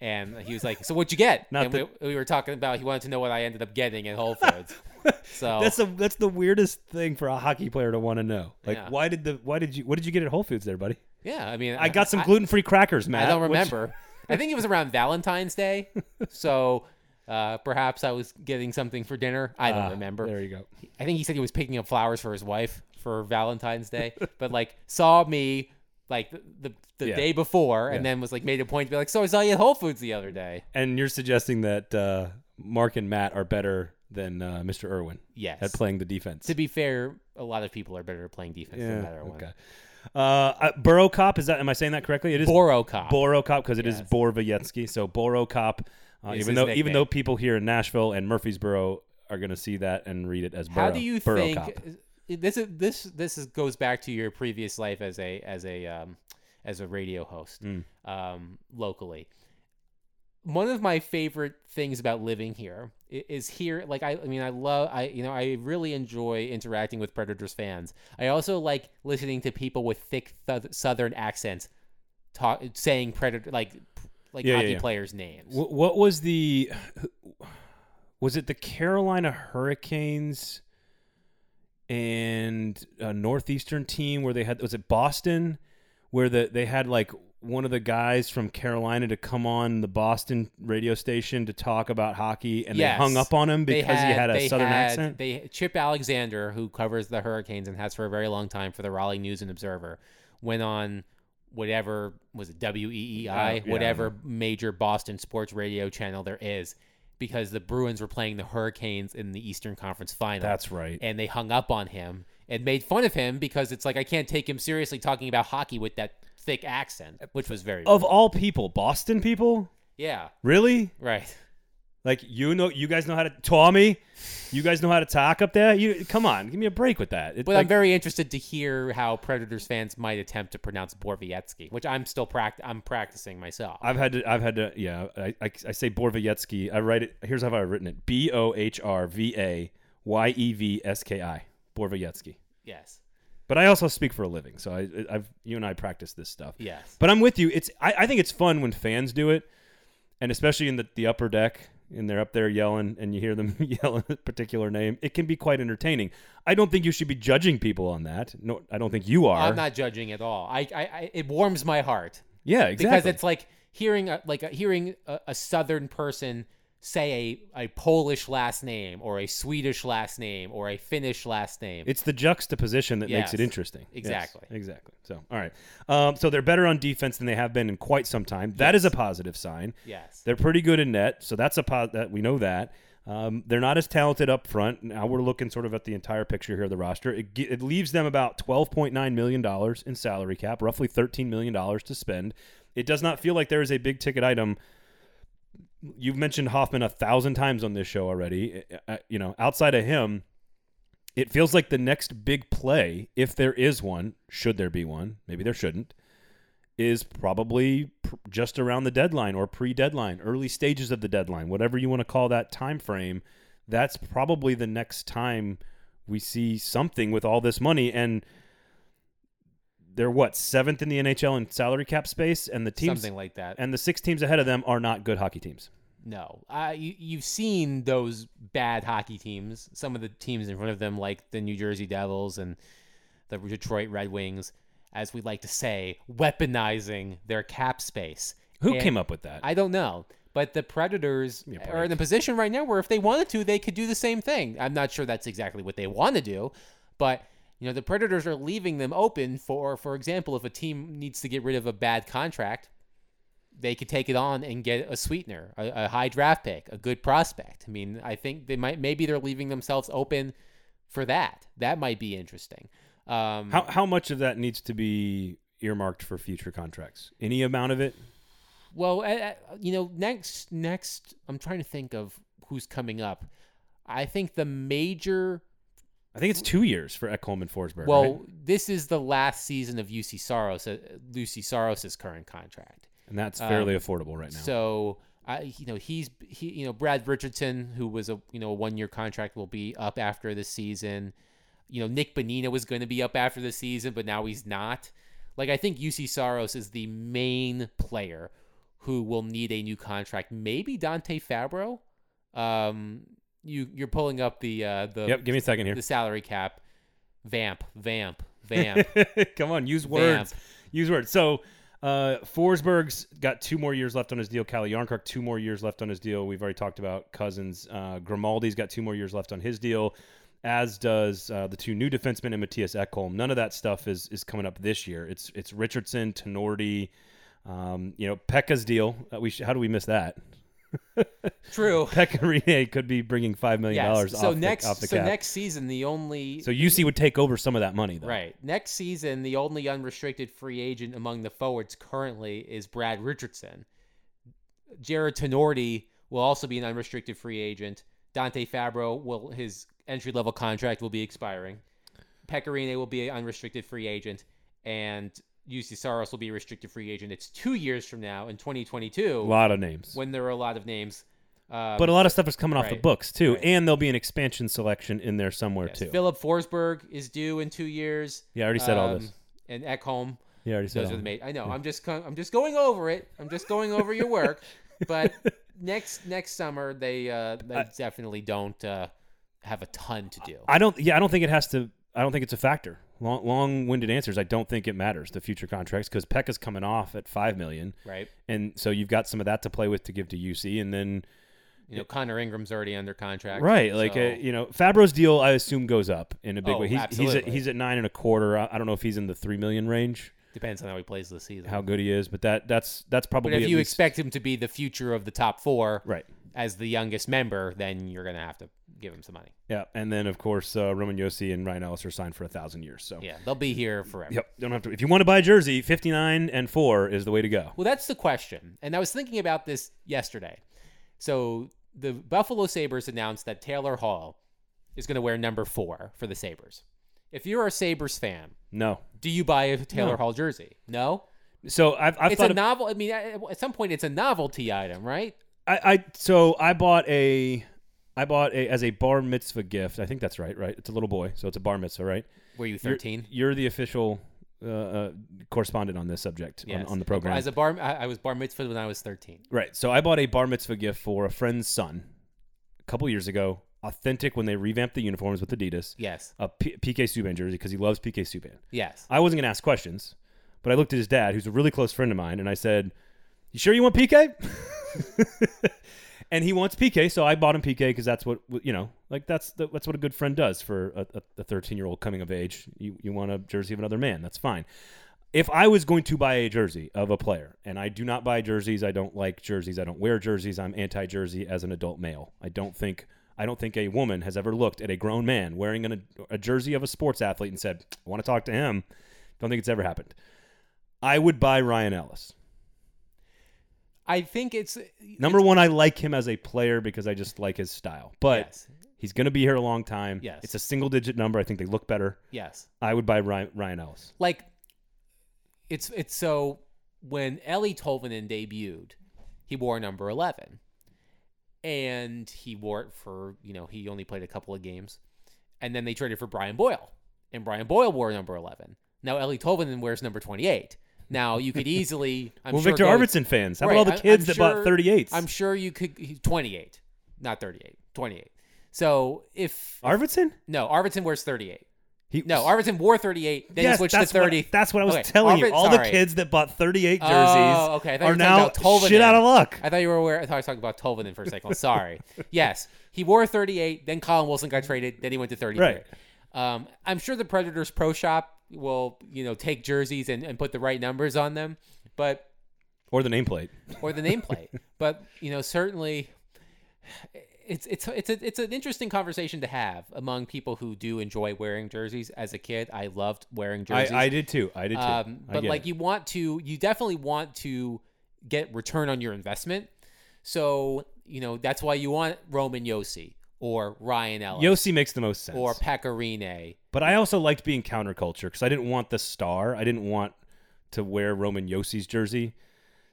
And he was like, "So what'd you get?" Not and the- we, we were talking about. He wanted to know what I ended up getting at Whole Foods. So that's a that's the weirdest thing for a hockey player to want to know. Like, Yeah. why did the why did you what did you get at Whole Foods there, buddy? yeah, I mean, I got some gluten free crackers, man. I don't Which- remember. I think it was around Valentine's Day. So uh, perhaps I was getting something for dinner. I don't Ah, remember. There you go. I think he said he was picking up flowers for his wife for Valentine's Day, but like saw me like the the, Yeah. day before, and Yeah. then was like made a point to be like, "So I saw you at Whole Foods the other day." And you're suggesting that uh, Mark and Matt are better than uh, Mr. Irwin Yes. at playing the defense. to be fair, a lot of people are better at playing defense yeah. than Irwin. Okay. Uh, uh, Burrow Cop is that? Am I saying that correctly? It is Boro Cop. Boro Cop because it is Yes. Borowiecki. So Boro Cop. Uh, even though even though people here in Nashville and Murfreesboro are going to see that and read it as Burrow. How do you Burrow think Cop. this is this this is, goes back to your previous life as a as a um, as a radio host Mm. um, locally? One of my favorite things about living here is here. Like I, I mean, I love. I you know I really enjoy interacting with Predators fans. I also like listening to people with thick th- Southern accents talk saying Predator like like Yeah, hockey yeah. players' names. Wh- What was the? Was it the Carolina Hurricanes and a northeastern team where they had? Was it Boston, where the they had like one of the guys from Carolina to come on the Boston radio station to talk about hockey, and Yes. they hung up on him because he had a southern had- accent. They Chip Alexander, who covers the Hurricanes and has for a very long time for the Raleigh News and Observer, went on whatever was it WEEI, yeah, whatever major Boston sports radio channel there is, because the Bruins were playing the Hurricanes in the Eastern Conference Final. That's right. and they hung up on him and made fun of him because it's like I can't take him seriously talking about hockey with that thick accent, which was very Of all people, Boston people, yeah really? right. Like you know, you guys know how to Tommy. You guys know how to talk up there. You come on, give me a break with that. It's But like, I'm very interested to hear how Predators fans might attempt to pronounce Borowiecki, which I'm still pract- I'm practicing myself. I've had to. I've had to. Yeah, I, I, I say Borowiecki. I write it. Here's how I've written it: B O H R V A Y E V S K I. Borowiecki. yes, But I also speak for a living, so I, I've you and I practice this stuff. yes, But I'm with you. It's I, I think it's fun when fans do it, and especially in the, the upper deck, and they're up there yelling, and you hear them yell a particular name. It can be quite entertaining. I don't think you should be judging people on that. No, I don't think you are. I'm not judging at all. I, I, I it warms my heart Yeah, exactly. because it's like hearing a, like a, hearing a, a Southern person say a, a Polish last name or a Swedish last name or a Finnish last name. It's the juxtaposition that makes it Yes, interesting. Yes, exactly. exactly. So, all right. Um, so they're better on defense than they have been in quite some time. That is a positive sign. yes, They're pretty good in net, so that's a po- that we know that. Um, they're not as talented up front. Now we're looking sort of at the entire picture here of the roster. It, it leaves them about twelve point nine million dollars in salary cap, roughly thirteen million dollars to spend. It does not feel like there is a big ticket item. You've mentioned Hoffman a thousand times on this show already. You know, outside of him, it feels like the next big play, if there is one, should there be one, maybe there shouldn't, is probably pr- just around the deadline or pre-deadline, early stages of the deadline, whatever you want to call that time frame. That's probably the next time we see something with all this money and they're what seventh in the NHL in salary cap space, and the teams something like that. and the six teams ahead of them are not good hockey teams. No, uh, you, you've seen those bad hockey teams. Some of the teams in front of them, like the New Jersey Devils and the Detroit Red Wings, as we like to say, weaponizing their cap space. Who And came up with that? I don't know. But the Predators me a are in a position right now where if they wanted to, they could do the same thing. I'm not sure that's exactly what they want to do, but you know the Predators are leaving them open for, for example, if a team needs to get rid of a bad contract, they could take it on and get a sweetener, a, a high draft pick, a good prospect. I mean, I think they might maybe they're leaving themselves open for that. That might be interesting. Um, how how much of that needs to be earmarked for future contracts? Any amount of it? Well, you know, next next, I'm trying to think of who's coming up. I think the major. I think it's two years for Ekholm and Forsberg. Well, right? this is the last season of Juuse Saros, uh, Juuse Saros's current contract. and that's fairly um, affordable right now. So I, you know, he's he, you know, Brad Richardson, who was a you know a one year contract, will be up after the season. You know, Nick Bonino was going to be up after the season, but now he's not. Like I think Juuse Saros is the main player who will need a new contract. Maybe Dante Fabbro. Um, you you're pulling up the uh, the yep, give me a second here. the salary cap. Vamp, vamp, vamp. Come on, use words. Use words. So uh, Forsberg's got two more years left on his deal. Calle Jarnkrok, two more years left on his deal. We've already talked about Cousins. Uh, Grimaldi's got two more years left on his deal, as does uh, the two new defensemen and Mattias Ekholm. None of that stuff is is coming up this year. It's it's Richardson, Tinordi, um, you know, Pekka's deal. Uh, we sh- how do we miss that? True. Pekka Rinne could be bringing five million dollars Yes. So off, next, the, off the so cap. next season, the only so Juuse would take over some of that money, though. Right. Next season, the only unrestricted free agent among the forwards currently is Brad Richardson. Jared Tinordi will also be an unrestricted free agent. Dante Fabbro will his entry level contract will be expiring. Pekka Rinne will be an unrestricted free agent, and Juuse Saros will be a restricted free agent. It's two years from now in 2022 A lot of names. when there are a lot of names. Um, But a lot of stuff is coming off the books too, right. and there'll be an expansion selection in there somewhere yes, too. Filip Forsberg is due in two years. yeah, I already said all Um, this. And Ekholm Yeah, I already said Those all are the main. I know. I'm just. co- I'm just going over it. I'm just going over your work. But next next summer they uh, they I- definitely don't uh, have a ton to do. I don't. Yeah, I don't think it has to. I don't think it's a factor. Long, long-winded answers. I don't think it matters the future contracts because Pekka's coming off at five million, right. and so you've got some of that to play with to give to Juuse, and then You know, Connor Ingram's already under contract. right, like so- uh, you know, Fabbro's deal I assume goes up in a big Oh, way. He's he's at, he's at nine and a quarter. I, I don't know if he's in the three million range, depends on how he plays this season. how good he is, but that that's that's probably but if you least- expect him to be the future of the top four right. As the youngest member, then you're gonna have to give him some money. Yeah, and then of course uh, Roman Josi and Ryan Ellis are signed for a thousand years. So Yeah, they'll be here forever. Yep. Don't have to. If you want to buy a jersey, fifty nine and four is the way to go. Well, that's the question. And I was thinking about this yesterday. So the Buffalo Sabres announced that Taylor Hall is going to wear number four for the Sabres. If you're a Sabres fan, No. do you buy a Taylor No. Hall jersey? No? So I've, I've it's a of, novel. I mean, at some point, it's a novelty item, right? I, I so I bought a I bought a as a bar mitzvah gift. I think that's right. Right. It's a little boy, so it's a bar mitzvah, right? Were you You're- 13? You're, the official uh, uh, correspondent on this subject on, on the program. As a bar, I, I was bar mitzvah when I was 13. right. So I bought a bar mitzvah gift for a friend's son a couple years ago. Authentic when they revamped the uniforms with Adidas. Yes. A P- PK Subban jersey because he loves PK Subban. Yes. I wasn't going to ask questions, but I looked at his dad, who's a really close friend of mine, and I said, "You sure you want PK?" and he wants PK, so I bought him PK because that's what you know, like that's the, that's what a good friend does for a- a- a thirteen year old coming of age. You you want a jersey of another man, that's fine. If I was going to buy a jersey of a player, and I do not buy jerseys, I don't like jerseys, I don't wear jerseys. I'm anti-jersey as an adult male. I don't think I don't think a woman has ever looked at a grown man wearing an, a jersey of a sports athlete and said, "I want to talk to him." Don't think it's ever happened. I would buy Ryan Ellis. I think it's Number one, I like him as a player because I just like his style. But yes, he's going to be here a long time. Yes. It's a single digit number. I think they look better. yes. I would buy Ryan, Ryan Ellis. like it's it's so when Eeli Tolvanen debuted, he wore number eleven, and he wore it for you know he only played a couple of games, and then they traded for Brian Boyle, and Brian Boyle wore number eleven. Now Eeli Tolvanen wears number twenty eight. Now you could easily I'm well, sure Viktor go- Arvidsson fans. How Right, about all the kids I'm that sure- bought 38s? I'm sure you could he's 28, not 38, 28. So if Arvidsson? no Arvidsson wears 38. He, No, Arvidsson wore 38, then yes, he switched to that's what- 30. that's what I was Okay, telling you. All sorry. the kids that bought 38 jerseys Oh, okay. I thought you are were now talking about Tolvanen. shit out of luck. I thought you were aware. I thought I was talking about Tolvanen for a second. Sorry. yes, he wore 38. Then Colin Wilson got traded. Then he went to 33. Right. Um, I'm sure the Predators Pro Shop will, you know, take jerseys and, and put the right numbers on them, but Or the nameplate. or the nameplate. but you know, certainly, it's it's it's a, it's an interesting conversation to have among people who do enjoy wearing jerseys. As a kid, I loved wearing jerseys. I, I did too. I did too. Um, but like it. you want to, you definitely want to get return on your investment. So you know that's why you want Roman Josi or Ryan Ellis Josi makes the most sense. or Pekka Rinne. But I also liked being counterculture because I didn't want the star. I didn't want to wear Roman Josi's jersey.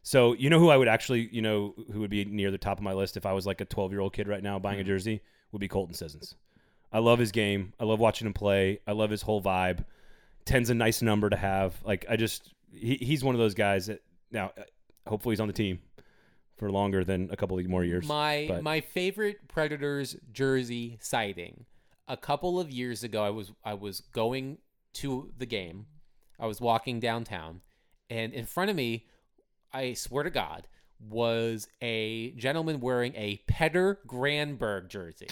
So you know who I would actually, you know, who would be near the top of my list if I was like a 12 year old kid right now buying Mm-hmm. a jersey would be Colton Sissons. I love his game. I love watching him play. I love his whole vibe. Ten's a nice number to have. Like I just, he, he's one of those guys that now, uh, hopefully he's on the team for longer than a couple more years. My but- my favorite Predators jersey sighting. A couple of years ago, I was I was going to the game. I was walking downtown, and in front of me, I swear to God, was a gentleman wearing a Petter Granberg jersey.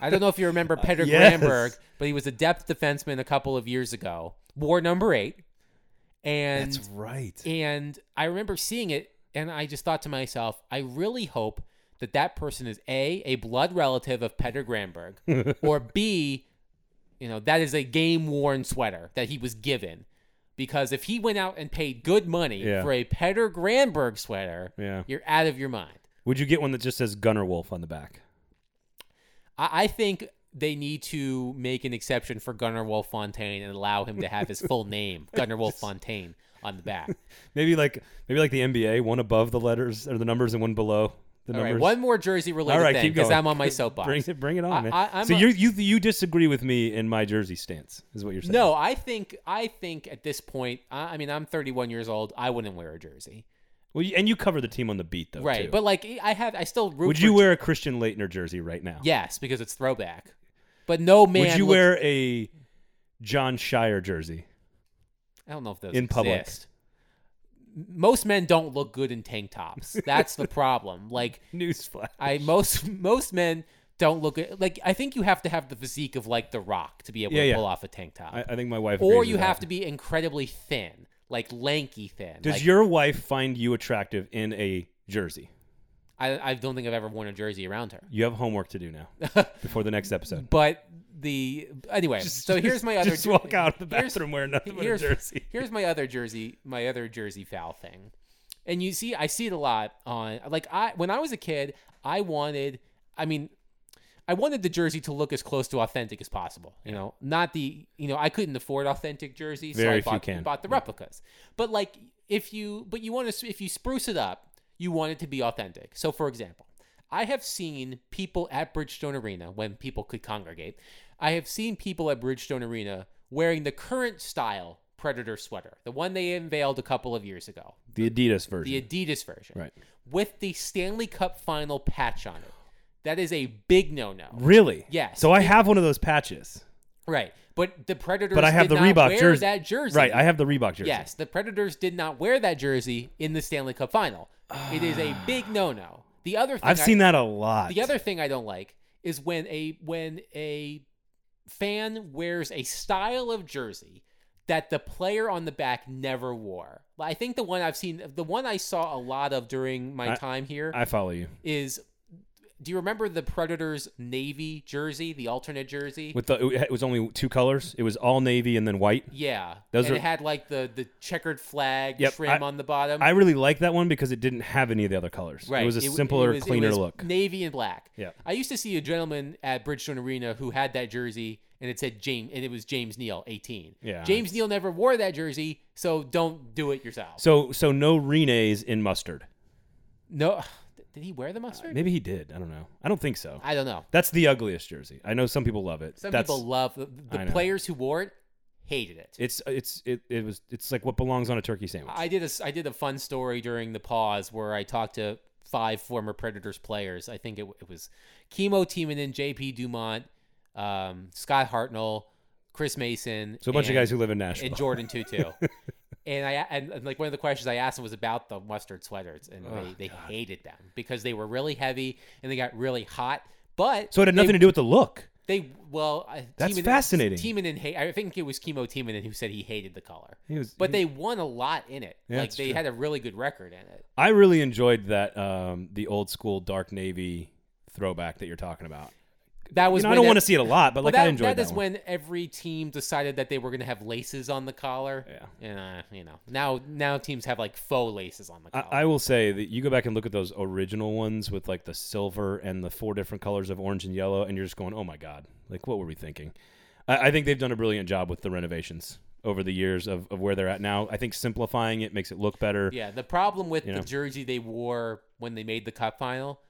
I don't know if you remember uh, Petter Yes. Granberg, but he was a depth defenseman a couple of years ago. Wore number eight, and That's right. and I remember seeing it, and I just thought to myself, I really hope that that person is a a blood relative of Petter Granberg, or b, you know, that is a game worn sweater that he was given. Because if he went out and paid good money Yeah. for a Petter Granberg sweater, Yeah. you're out of your mind. Would you get one that just says Gunnar Wolf on the back? I, I think they need to make an exception for Gunnar Wolf Fontaine and allow him to have his full name, Gunnar Wolf Fontaine, on the back. Maybe like maybe like the NBA, one above the letters or the numbers and one below the All right, one more jersey related All right, thing because. I'm on my soapbox. Bring it, bring it on, I- man. I- so a- you you you disagree with me in my jersey stance, is what you're saying? No, I think I think at this point, I, I mean, I'm 31 years old. I wouldn't wear a jersey, Well, you, and you cover the team on the beat though, right? too. But like, I have, I still root would you wear a Christian Laettner jersey right now? Yes, because it's throwback. But no man. Would you looks- wear a Jon Scheyer jersey? I don't know if those in public? exist. M- Most men don't look good in tank tops. That's the problem. Like Newsflash. I most most men don't look at like I think you have to have the physique of like The Rock to be able Yeah, to yeah. pull off a tank top, I, I think my wife. or agrees you with have that. to be incredibly thin, like lanky thin. Does Like, your wife find you attractive in a jersey? I, I don't think I've ever worn a jersey around her. You have homework to do now before the next episode. But the anyway, so here's my other. Just jer- walk out of the bathroom wearing nothing but a jersey. here's my other jersey, my other jersey foul thing. And you see, I see it a lot on like I when I was a kid, I wanted, I mean, I wanted the jersey to look as close to authentic as possible. You know, not the you know I couldn't afford authentic jerseys, so Very I few bought, can. bought the replicas. But like if you but you want to if you spruce it up, you want it to be authentic. So for example, I have seen people at Bridgestone Arena when people could congregate. I have seen people at Bridgestone Arena wearing the current style Predator sweater, the one they unveiled a couple of years ago, The Adidas version. the Adidas version, Right. with the Stanley Cup final patch on it. That is a big no-no. Really? Yes. So I have one of those patches. Right. But the Predators But I have did the not Reebok wear jersey. that jersey. Right. I have the Reebok jersey. Yes, the Predators did not wear that jersey in the Stanley Cup final. It is a big no-no. The other thing I've I- seen that a lot. The other thing I don't like is when a when a fan wears a style of jersey that the player on the back never wore. I think the one I've seen, the one I saw a lot of during my I- time here I follow you. is. Do you remember the Predators navy jersey, the alternate jersey? With the it was only two colors. It was all navy and then white. yeah, Those and are- it had like the the checkered flag Yep, trim I- on the bottom. I really like that one because it didn't have any of the other colors. Right. It was a w- simpler, it was- it cleaner look. Navy and black. Yeah. I used to see a gentleman at Bridgestone Arena who had that jersey and it said James and it was James Neal, 18. Yeah. James Neal never wore that jersey, so don't do it yourself. So so no Rinnes in mustard. no did he wear the mustard? Maybe he did. I don't know. I don't think so. I don't know. That's the ugliest jersey. I know some people love it. Some That's, people love the, the players who wore it hated it. It's it's it, it was it's like what belongs on a turkey sandwich. I did a I did a fun story during the pause where I talked to five former Predators players. I think it, it was Kimmo Timonen, JP Dumont, um, Scott Hartnell, Chris Mason. so a bunch of guys who live in Nashville. and Jordin Tootoo. and I and, and, like one of the questions I asked them was about the mustard sweaters, and Oh, they, they hated them because they were really heavy and they got really hot. But so it had nothing they, to do with the look. They well, I- That's Timonen- fascinating. Timonen, ha- I think it was Kimmo Timonen who said he hated the color, He was, but he- they won a lot in it. Yeah, like they true. had a really good record in it. I really enjoyed that um, the old school dark navy throwback that you're talking about. That was you know, I don't want to see it a lot, but well, like I that, enjoyed that that is one. when every team decided that they were going to have laces on the collar. Yeah. And, uh, you know, now now teams have like faux laces on the collar. I, I will say that you go back and look at those original ones with like the silver and the four different colors of orange and yellow, and you're just going, "Oh my god! Like, what were we thinking?" I, I think they've done a brilliant job with the renovations over the years of, of where they're at now. I think simplifying it makes it look better. yeah, the problem with the know. jersey they wore when they made the cup final,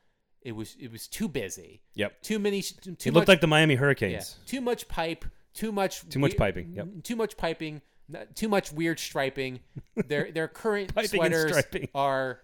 it was it was too busy. Yep. Too many. Too It much, looked like the Miami yeah, Hurricanes. too much pipe. Too much. Too much piping, yep. Too much piping. Too much weird striping. their their current sweaters are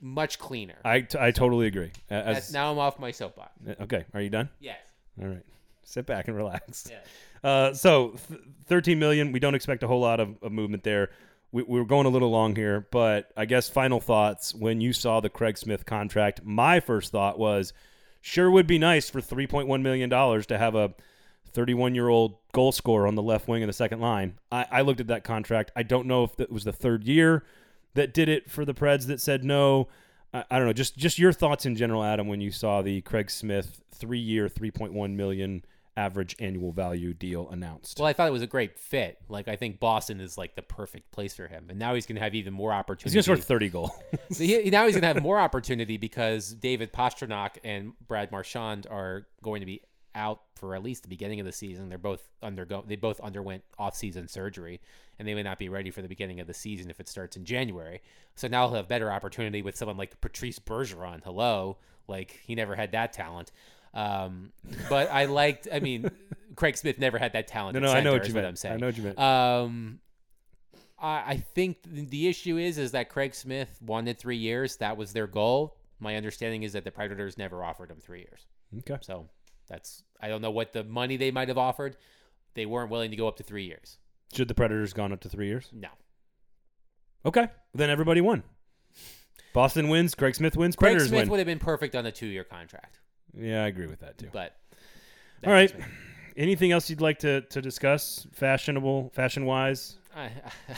much cleaner. I, t- I totally agree. That's- As, now I'm off my soapbox. okay, are you done? Yes. All right. Sit back and relax. Yes. Uh, so, th- 13 million. We don't expect a whole lot of, of movement there. We, we're going a little long here, but I guess final thoughts. When you saw the Craig Smith contract, my first thought was, sure would be nice for 3.1 million dollars to have a 31 year old goal scorer on the left wing of the second line. I, I looked at that contract. I don't know if it was the third year that did it for the Preds that said no. I, I don't know. Just just your thoughts in general, Adam, when you saw the Craig Smith three year, 3.1 million average annual value deal announced. Well, I thought it was a great fit. Like I think Boston is like the perfect place for him, and now he's going to have even more opportunity. He's gonna score 30 goals. So he- now he's going to have more opportunity because David Pastrnak and Brad Marchand are going to be out for at least the beginning of the season. They're both undergo they both underwent off-season surgery, and they may not be ready for the beginning of the season if it starts in January. So now he'll have better opportunity with someone like Patrice Bergeron. Hello, like he never had that talent. Um, but I liked. I mean, Craig Smith never had that talent. no, no, I know what you meant. I'm saying. I know what you meant. Um, I, I think the issue is is that Craig Smith wanted three years. That was their goal. My understanding is that the Predators never offered him three years. okay. So that's I don't know what the money they might have offered. They weren't willing to go up to three years. Should the Predators gone up to three years? No. Okay. Then everybody won. Boston wins. Craig Smith wins. Craig Predators Smith win. would have been perfect on a two-year contract, Yeah, I agree with that too. but All right. me. Anything else you'd like to, to discuss? Fashionable, fashion wise,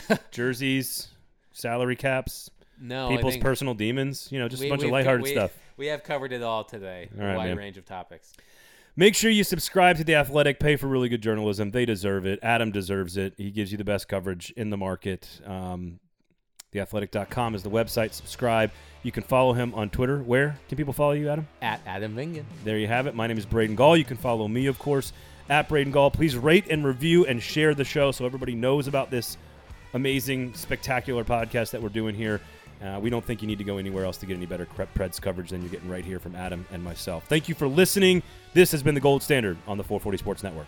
jerseys, salary caps, no, people's personal demons. You know, just we- a bunch of we've co- lighthearted we- stuff. We have covered it all today. All right, a wide man. range of topics. Make sure you subscribe to The Athletic. Pay for really good journalism. They deserve it. Adam deserves it. He gives you the best coverage in the market. Um, theathletic.com is the website. Subscribe. You can follow him on Twitter. Where can people follow you, Adam? At Adam Vingan. There you have it. My name is Braden Gall. You can follow me, of course, at Braden Gall. Please rate and review and share the show so everybody knows about this amazing, spectacular podcast that we're doing here. Uh, we don't think you need to go anywhere else to get any better Preds coverage than you're getting right here from Adam and myself. Thank you for listening. This has been the Gold Standard on the 440 Sports Network.